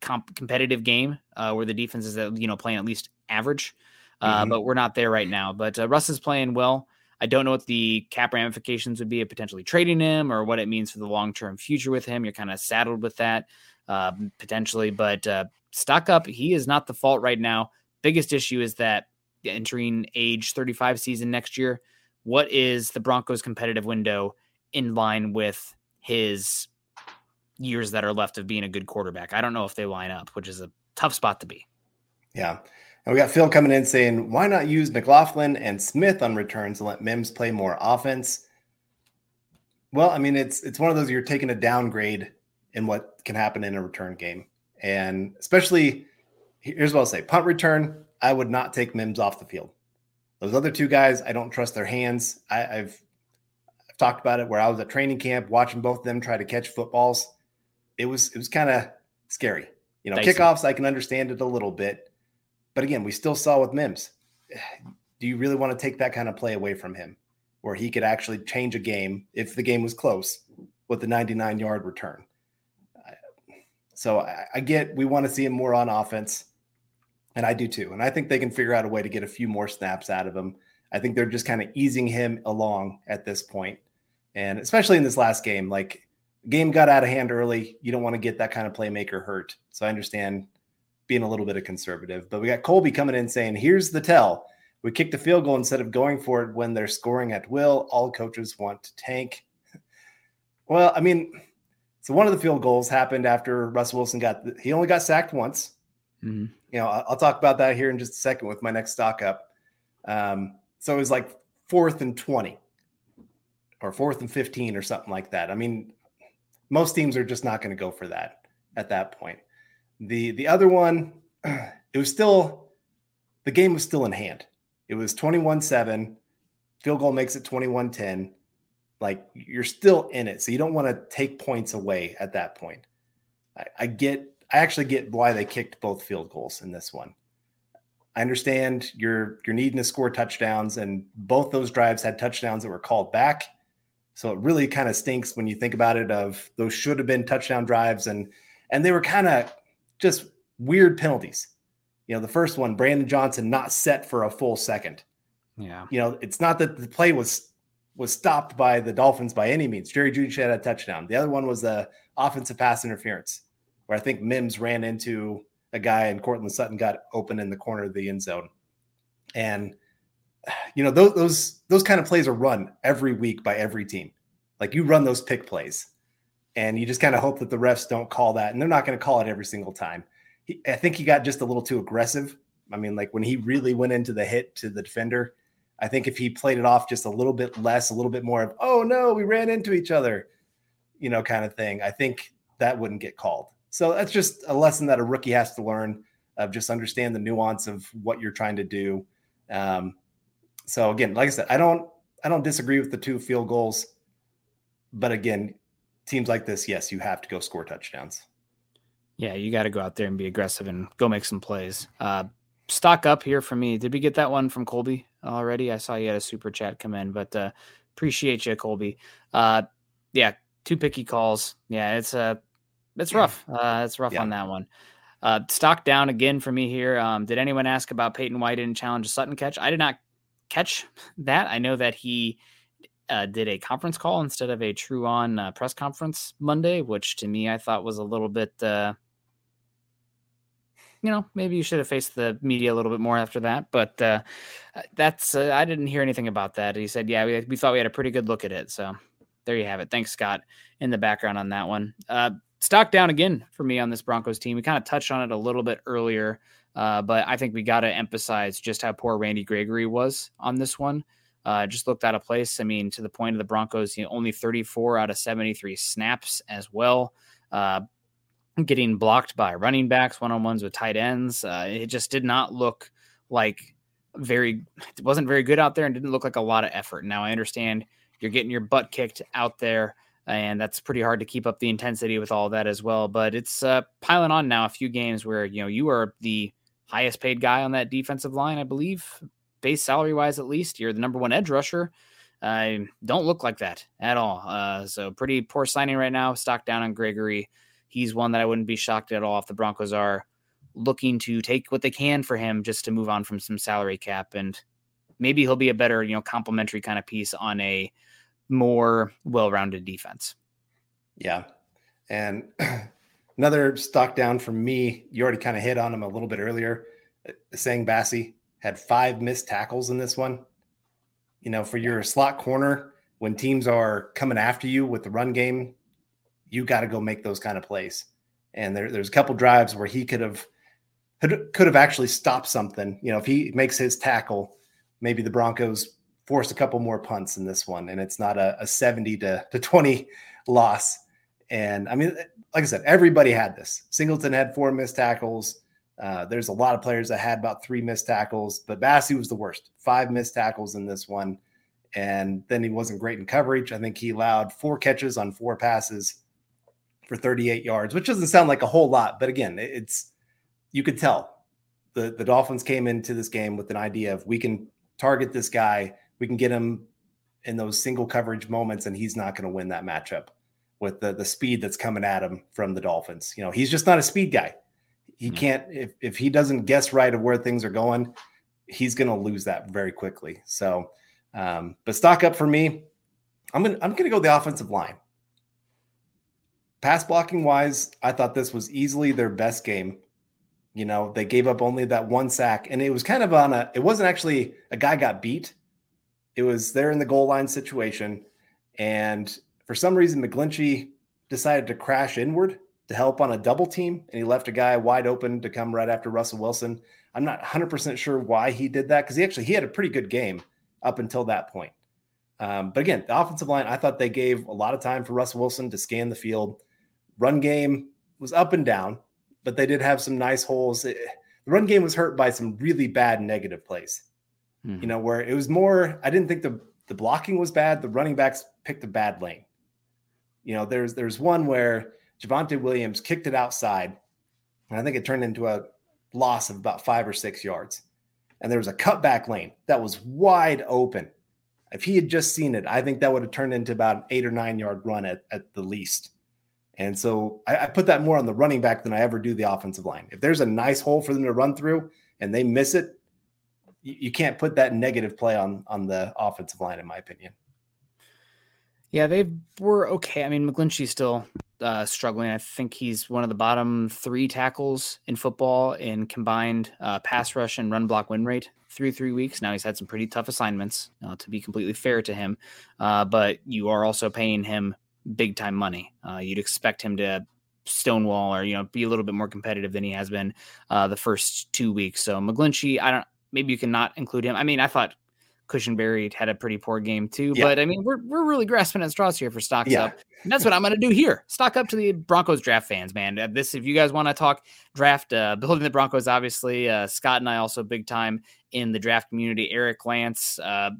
comp- competitive game uh, where the defense is you know playing at least average, uh, mm-hmm. but we're not there right now. But uh, Russ is playing well. I don't know what the cap ramifications would be of potentially trading him or what it means for the long term future with him. You're kind of saddled with that uh, potentially, but uh, stock up. He is not the fault right now. Biggest issue is that entering age 35 season next year. What is the Broncos' competitive window in line with his years that are left of being a good quarterback. I don't know if they line up, which is a tough spot to be. Yeah. And we got Phil coming in saying, why not use McLaughlin and Smith on returns and let Mims play more offense? Well, I mean, it's it's one of those you're taking a downgrade in what can happen in a return game. And especially here's what I'll say punt return, I would not take Mims off the field. Those other two guys, I don't trust their hands. I, have I've talked about it where I was at training camp watching both of them try to catch footballs it was it was kind of scary. You know, Dicey. kickoffs I can understand it a little bit, but again, we still saw with Mims. Do you really want to take that kind of play away from him, where he could actually change a game if the game was close with the 99 yard return? So I, I get we want to see him more on offense, and I do too. And I think they can figure out a way to get a few more snaps out of him. I think they're just kind of easing him along at this point, and especially in this last game, like game got out of hand early. You don't want to get that kind of playmaker hurt. So I understand being a little bit of conservative. But we got Colby coming in saying, here's the tell. We kicked the field goal instead of going for it when they're scoring at will. All coaches want to tank. Well, I mean, so one of the field goals happened after Russell Wilson got, he only got sacked once. Mm-hmm. You know, I'll talk about that here in just a second with my next stock up. Um, so it was like fourth and 20 or fourth and 15 or something like that. I mean, most teams are just not going to go for that at that point. The the other one, it was still the game was still in hand. It was 21-7. Field goal makes it 21-10. Like you're still in it. So you don't want to take points away at that point. I, I get I actually get why they kicked both field goals in this one. I understand you're you're needing to score touchdowns, and both those drives had touchdowns that were called back. So it really kind of stinks when you think about it. Of those should have been touchdown drives, and and they were kind of just weird penalties. You know, the first one, Brandon Johnson not set for a full second. Yeah. You know, it's not that the play was was stopped by the Dolphins by any means. Jerry Jeudy had a touchdown. The other one was the offensive pass interference, where I think Mims ran into a guy and Courtland Sutton got open in the corner of the end zone. And you know, those those those kind of plays are run every week by every team. Like you run those pick plays, and you just kind of hope that the refs don't call that, and they're not going to call it every single time. He, I think he got just a little too aggressive. I mean, like when he really went into the hit to the defender, I think if he played it off just a little bit less, a little bit more of, oh no, we ran into each other, you know, kind of thing, I think that wouldn't get called. So that's just a lesson that a rookie has to learn of just understand the nuance of what you're trying to do. Um, so again, like I said, I don't I don't disagree with the two field goals, but again, teams like this, yes, you have to go score touchdowns. Yeah, you got to go out there and be aggressive and go make some plays. Uh, stock up here for me. Did we get that one from Colby already? I saw you had a super chat come in, but uh, appreciate you, Colby. Uh, yeah, two picky calls. Yeah, it's uh, it's rough. Uh, it's rough yeah. on that one. Uh, stock down again for me here. Um, did anyone ask about Peyton White and challenge a Sutton catch? I did not catch that. I know that he uh, did a conference call instead of a true on uh, press conference Monday, which to me I thought was a little bit, uh, you know, maybe you should have faced the media a little bit more after that. But uh, that's uh, I didn't hear anything about that. He said, yeah, we, we thought we had a pretty good look at it. So there you have it. Thanks, Scott, in the background on that one. Uh, stock down again for me on this Broncos team. We kind of touched on it a little bit earlier, uh, but I think we got to emphasize just how poor Randy Gregory was on this one. Uh, just looked out of place. I mean, to the point of the Broncos, you know, only 34 out of 73 snaps as well. Uh, getting blocked by running backs, one on ones with tight ends. Uh, it just did not look like very, it wasn't very good out there and didn't look like a lot of effort. Now, I understand you're getting your butt kicked out there and that's pretty hard to keep up the intensity with all that as well. But it's uh, piling on now. A few games where you know you are the highest paid guy on that defensive line, I believe, base salary wise at least. You're the number one edge rusher. I uh, don't look like that at all. Uh, so pretty poor signing right now. Stock down on Gregory. He's one that I wouldn't be shocked at all if the Broncos are looking to take what they can for him just to move on from some salary cap and maybe he'll be a better you know complementary kind of piece on a more well-rounded defense. Yeah. And another stock down for me, you already kind of hit on him a little bit earlier. Uh, Essang Bassey had five missed tackles in this one. You know, for your slot corner, when teams are coming after you with the run game, you got to go make those kind of plays. And there, there's a couple drives where he could have could have actually stopped something. You know, if he makes his tackle, maybe the Broncos forced a couple more punts in this one, and it's not a, a 70 to, to 20 loss. And I mean, like I said, everybody had this. Singleton had four missed tackles. Uh, there's a lot of players that had about three missed tackles, but Bassey was the worst. Five missed tackles in this one. And then he wasn't great in coverage. I think he allowed four catches on four passes for 38 yards, which doesn't sound like a whole lot. But again, it's you could tell the, the Dolphins came into this game with an idea of we can target this guy we can get him in those single coverage moments, and he's not going to win that matchup with the the speed that's coming at him from the Dolphins. You know, he's just not a speed guy. He mm-hmm. can't if if he doesn't guess right of where things are going, he's going to lose that very quickly. So, um, but stock up for me. I'm gonna I'm gonna go the offensive line. Pass blocking wise, I thought this was easily their best game. You know, they gave up only that one sack, and it was kind of on a. It wasn't actually a guy got beat. It was there in the goal line situation. And for some reason, McGlinchey decided to crash inward to help on a double team, and he left a guy wide open to come right after Russell Wilson. I'm not 100% sure why he did that because he actually he had a pretty good game up until that point. Um, but again, the offensive line, I thought they gave a lot of time for Russell Wilson to scan the field. Run game was up and down, but they did have some nice holes. It, the run game was hurt by some really bad negative plays. Mm-hmm. You know, where it was more, I didn't think the the blocking was bad. The running backs picked a bad lane. You know, there's there's one where Javonte Williams kicked it outside, and I think it turned into a loss of about five or six yards. And there was a cutback lane that was wide open. If he had just seen it, I think that would have turned into about an eight or nine yard run at, at the least. And so I, I, put that more on the running back than I ever do the offensive line. If there's a nice hole for them to run through and they miss it, you, can't put that negative play on on the offensive line, in my opinion. Yeah, they were okay. I mean, McGlinchey's still uh, struggling. I think he's one of the bottom three tackles in football in combined uh, pass rush and run block win rate through three weeks. Now he's had some pretty tough assignments, uh, to be completely fair to him. Uh, but you are also paying him big time money. Uh, you'd expect him to stonewall or you know be a little bit more competitive than he has been uh, the first two weeks. So McGlinchey, I don't. Maybe you can not include him. I mean, I thought Cushenberry had a pretty poor game too. Yeah. But I mean, we're we're really grasping at straws here for stocks yeah. up. And that's what I'm going to do here. Stock up to the Broncos draft fans, man. Uh, this, if you guys want to talk draft, uh, building the Broncos, obviously, uh, Scott and I also big time in the draft community. Eric Lance, uh,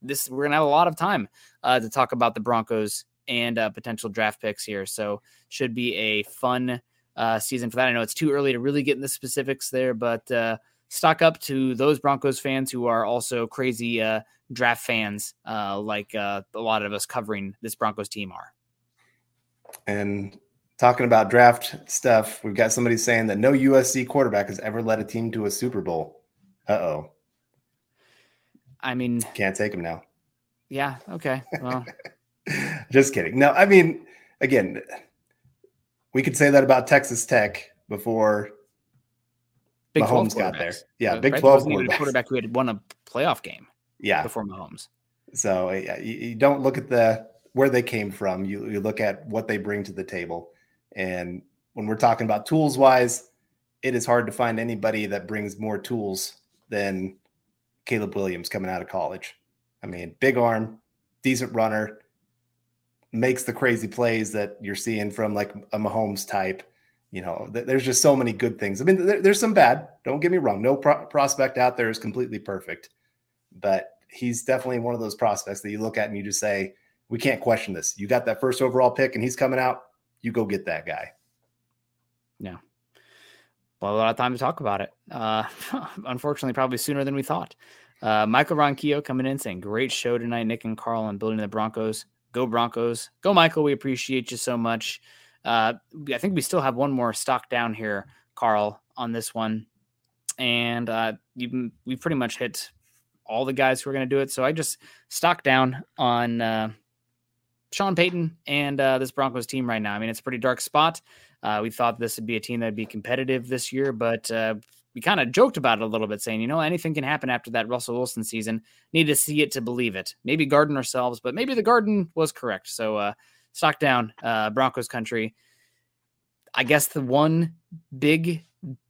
this we're gonna have a lot of time uh, to talk about the Broncos and uh, potential draft picks here. So should be a fun season for that. I know it's too early to really get in the specifics there, but stock up to those Broncos fans who are also crazy uh, draft fans, uh, like uh, a lot of us covering this Broncos team are. And talking about draft stuff, we've got somebody saying that no USC quarterback has ever led a team to a Super Bowl. Uh oh. I mean, can't take him now. Yeah. Okay. Well, just kidding. No, I mean, again, we could say that about Texas Tech before Big Mahomes got there. Yeah, uh, Big right? 12 quarterback. quarterback who had won a playoff game. Yeah, before Mahomes. So yeah, you, you, don't look at the where they came from. You you look at what they bring to the table, and when we're talking about tools wise, it is hard to find anybody that brings more tools than Caleb Williams coming out of college. I mean, big arm, decent runner, makes the crazy plays that you're seeing from like a Mahomes type you know, th- there's just so many good things. I mean, there, there's some bad. Don't get me wrong. No pro- prospect out there is completely perfect, but he's definitely one of those prospects that you look at and you just say, we can't question this. You got that first overall pick, and he's coming out. You go get that guy. Yeah. Well, a lot of time to talk about it. Uh, unfortunately, probably sooner than we thought. Uh, Michael Ronquillo coming in saying, Great show tonight, Nick and Carl, and building the Broncos. Go Broncos. Go, Michael. We appreciate you so much. Uh, I think we still have one more stock down here, Carl, on this one, and uh, you, we pretty much hit all the guys who are going to do it. So I just stock down on uh, Sean Payton and uh, this Broncos team right now. I mean, it's a pretty dark spot. Uh, we thought this would be a team that'd be competitive this year, but uh, we kind of joked about it a little bit, saying, you know, anything can happen after that Russell Wilson season. Need to see it to believe it. Maybe garden ourselves, but maybe the garden was correct. So uh, stock down, uh, Broncos country. I guess the one big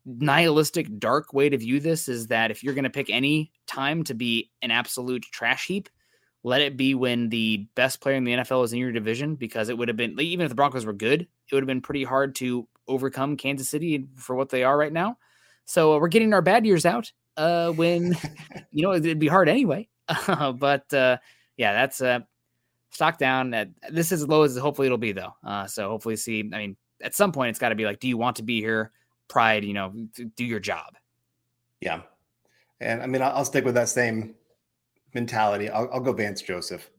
nihilistic, dark way to view this is that if you're going to pick any time to be an absolute trash heap, let it be when the best player in the NFL is in your division, because it would have been, even if the Broncos were good, it would have been pretty hard to overcome Kansas City for what they are right now. So uh, we're getting our bad years out uh, when, you know, it'd be hard anyway. but uh, yeah, that's uh, stock down. At, this is as low as hopefully it'll be though. Uh, so hopefully see. I mean, at some point it's got to be like, do you want to be here? Pride, you know, do your job. Yeah, and I mean, I'll, I'll stick with that same mentality. I'll, I'll, go Vance Joseph.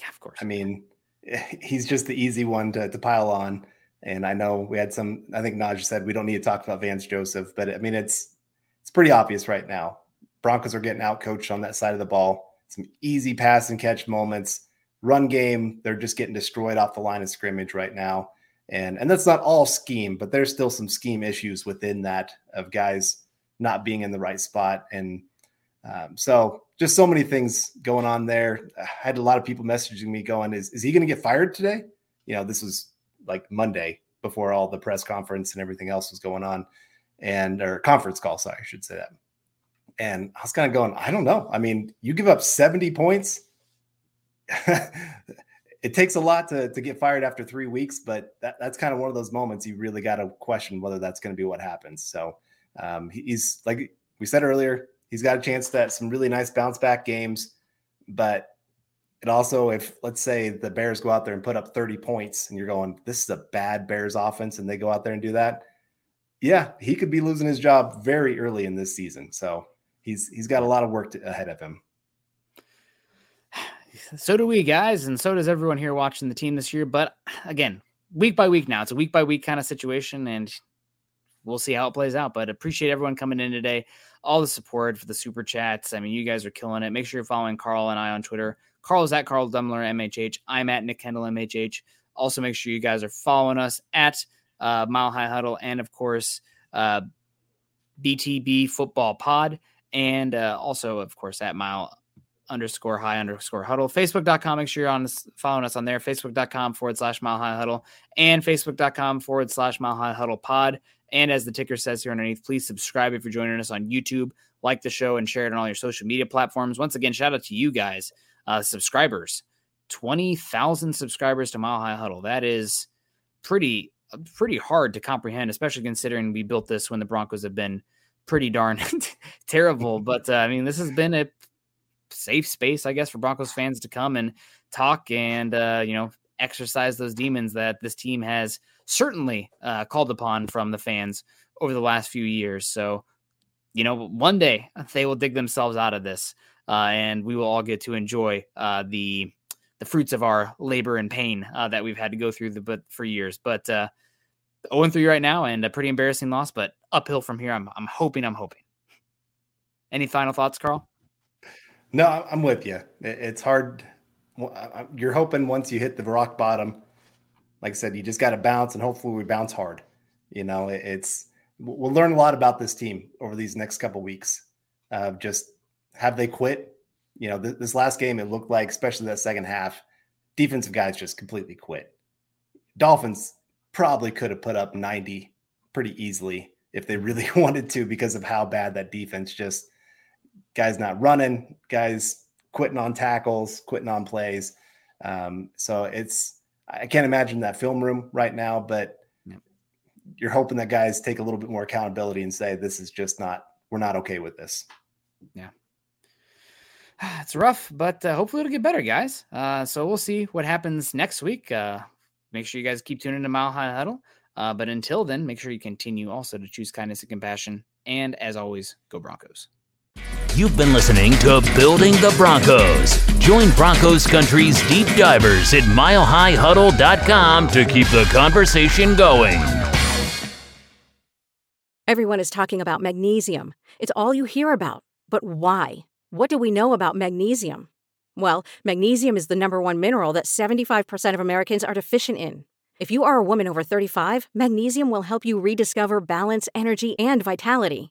Yeah, of course. I mean, he's just the easy one to, to pile on. And I know we had some. I think Naj said we don't need to talk about Vance Joseph, but I mean, it's it's pretty obvious right now. Broncos are getting out coached on that side of the ball. Some easy pass and catch moments run game, they're just getting destroyed off the line of scrimmage right now. And and that's not all scheme, but there's still some scheme issues within that of guys not being in the right spot. And um, so just so many things going on there. I had a lot of people messaging me going, is, is he going to get fired today? You know, this was like Monday before all the press conference and everything else was going on and or conference call, sorry, I should say that. And I was kind of going, I don't know. I mean, you give up 70 points it takes a lot to, to get fired after three weeks, but that, that's kind of one of those moments you really got to question whether that's going to be what happens. So Um, he's like we said earlier, he's got a chance to some really nice bounce back games, but it also, if let's say the Bears go out there and put up 30 points and you're going, this is a bad Bears offense, and they go out there and do that, yeah, he could be losing his job very early in this season. So he's he's got a lot of work to, ahead of him. So do we, guys, and so does everyone here watching the team this year. But again, week by week now, it's a week by week kind of situation, and we'll see how it plays out. But appreciate everyone coming in today, all the support for the super chats. I mean, you guys are killing it. Make sure you're following Carl and I on Twitter. Carl is at Carl Dumler MHH. I'm at Nick Kendell MHH. Also, make sure you guys are following us at uh, Mile High Huddle and, of course, uh, BTB Football Pod. And uh, also, of course, at Mile underscore high underscore huddle. Facebook.com. Make sure you're on following us on there. Facebook.com forward slash mile high huddle and Facebook.com forward slash mile high huddle pod. And as the ticker says here underneath, please subscribe if you're joining us on YouTube, like the show, and share it on all your social media platforms. Once again, shout out to you guys, uh, subscribers. 20,000 subscribers to Mile High Huddle. That is pretty pretty hard to comprehend, especially considering we built this when the Broncos have been pretty darn terrible. But uh, I mean, this has been a safe space, I guess, for Broncos fans to come and talk and uh, you know exercise those demons that this team has certainly uh, called upon from the fans over the last few years. So, you know, one day they will dig themselves out of this, uh, and we will all get to enjoy uh, the the fruits of our labor and pain uh, that we've had to go through the but for years. But uh, 0 3 right now, and a pretty embarrassing loss, but uphill from here. I'm I'm hoping. I'm hoping. Any final thoughts, Carl? No, I'm with you. It's hard. You're hoping once you hit the rock bottom like I said, you just got to bounce, and hopefully we bounce hard. You know, it's we'll learn a lot about this team over these next couple weeks. Uh, just have they quit? You know, th- this last game, it looked like, especially that second half, defensive guys just completely quit. Dolphins probably could have put up 90 pretty easily if they really wanted to because of how bad that defense just guys not running, guys quitting on tackles, quitting on plays. Um, so it's I can't imagine that film room right now, but you're hoping that guys take a little bit more accountability and say, this is just not, we're not okay with this. Yeah. It's rough, but uh, hopefully it'll get better, guys. Uh, so we'll see what happens next week. Uh, make sure you guys keep tuning to Mile High Huddle. Uh, but until then, make sure you continue also to choose kindness and compassion. And as always, go Broncos. You've been listening to Building the Broncos. Join Broncos Country's deep divers at milehighhuddle.com to keep the conversation going. Everyone is talking about magnesium. It's all you hear about. But why? What do we know about magnesium? Well, magnesium is the number one mineral that 75% of Americans are deficient in. If you are a woman over 35, magnesium will help you rediscover balance, energy, and vitality.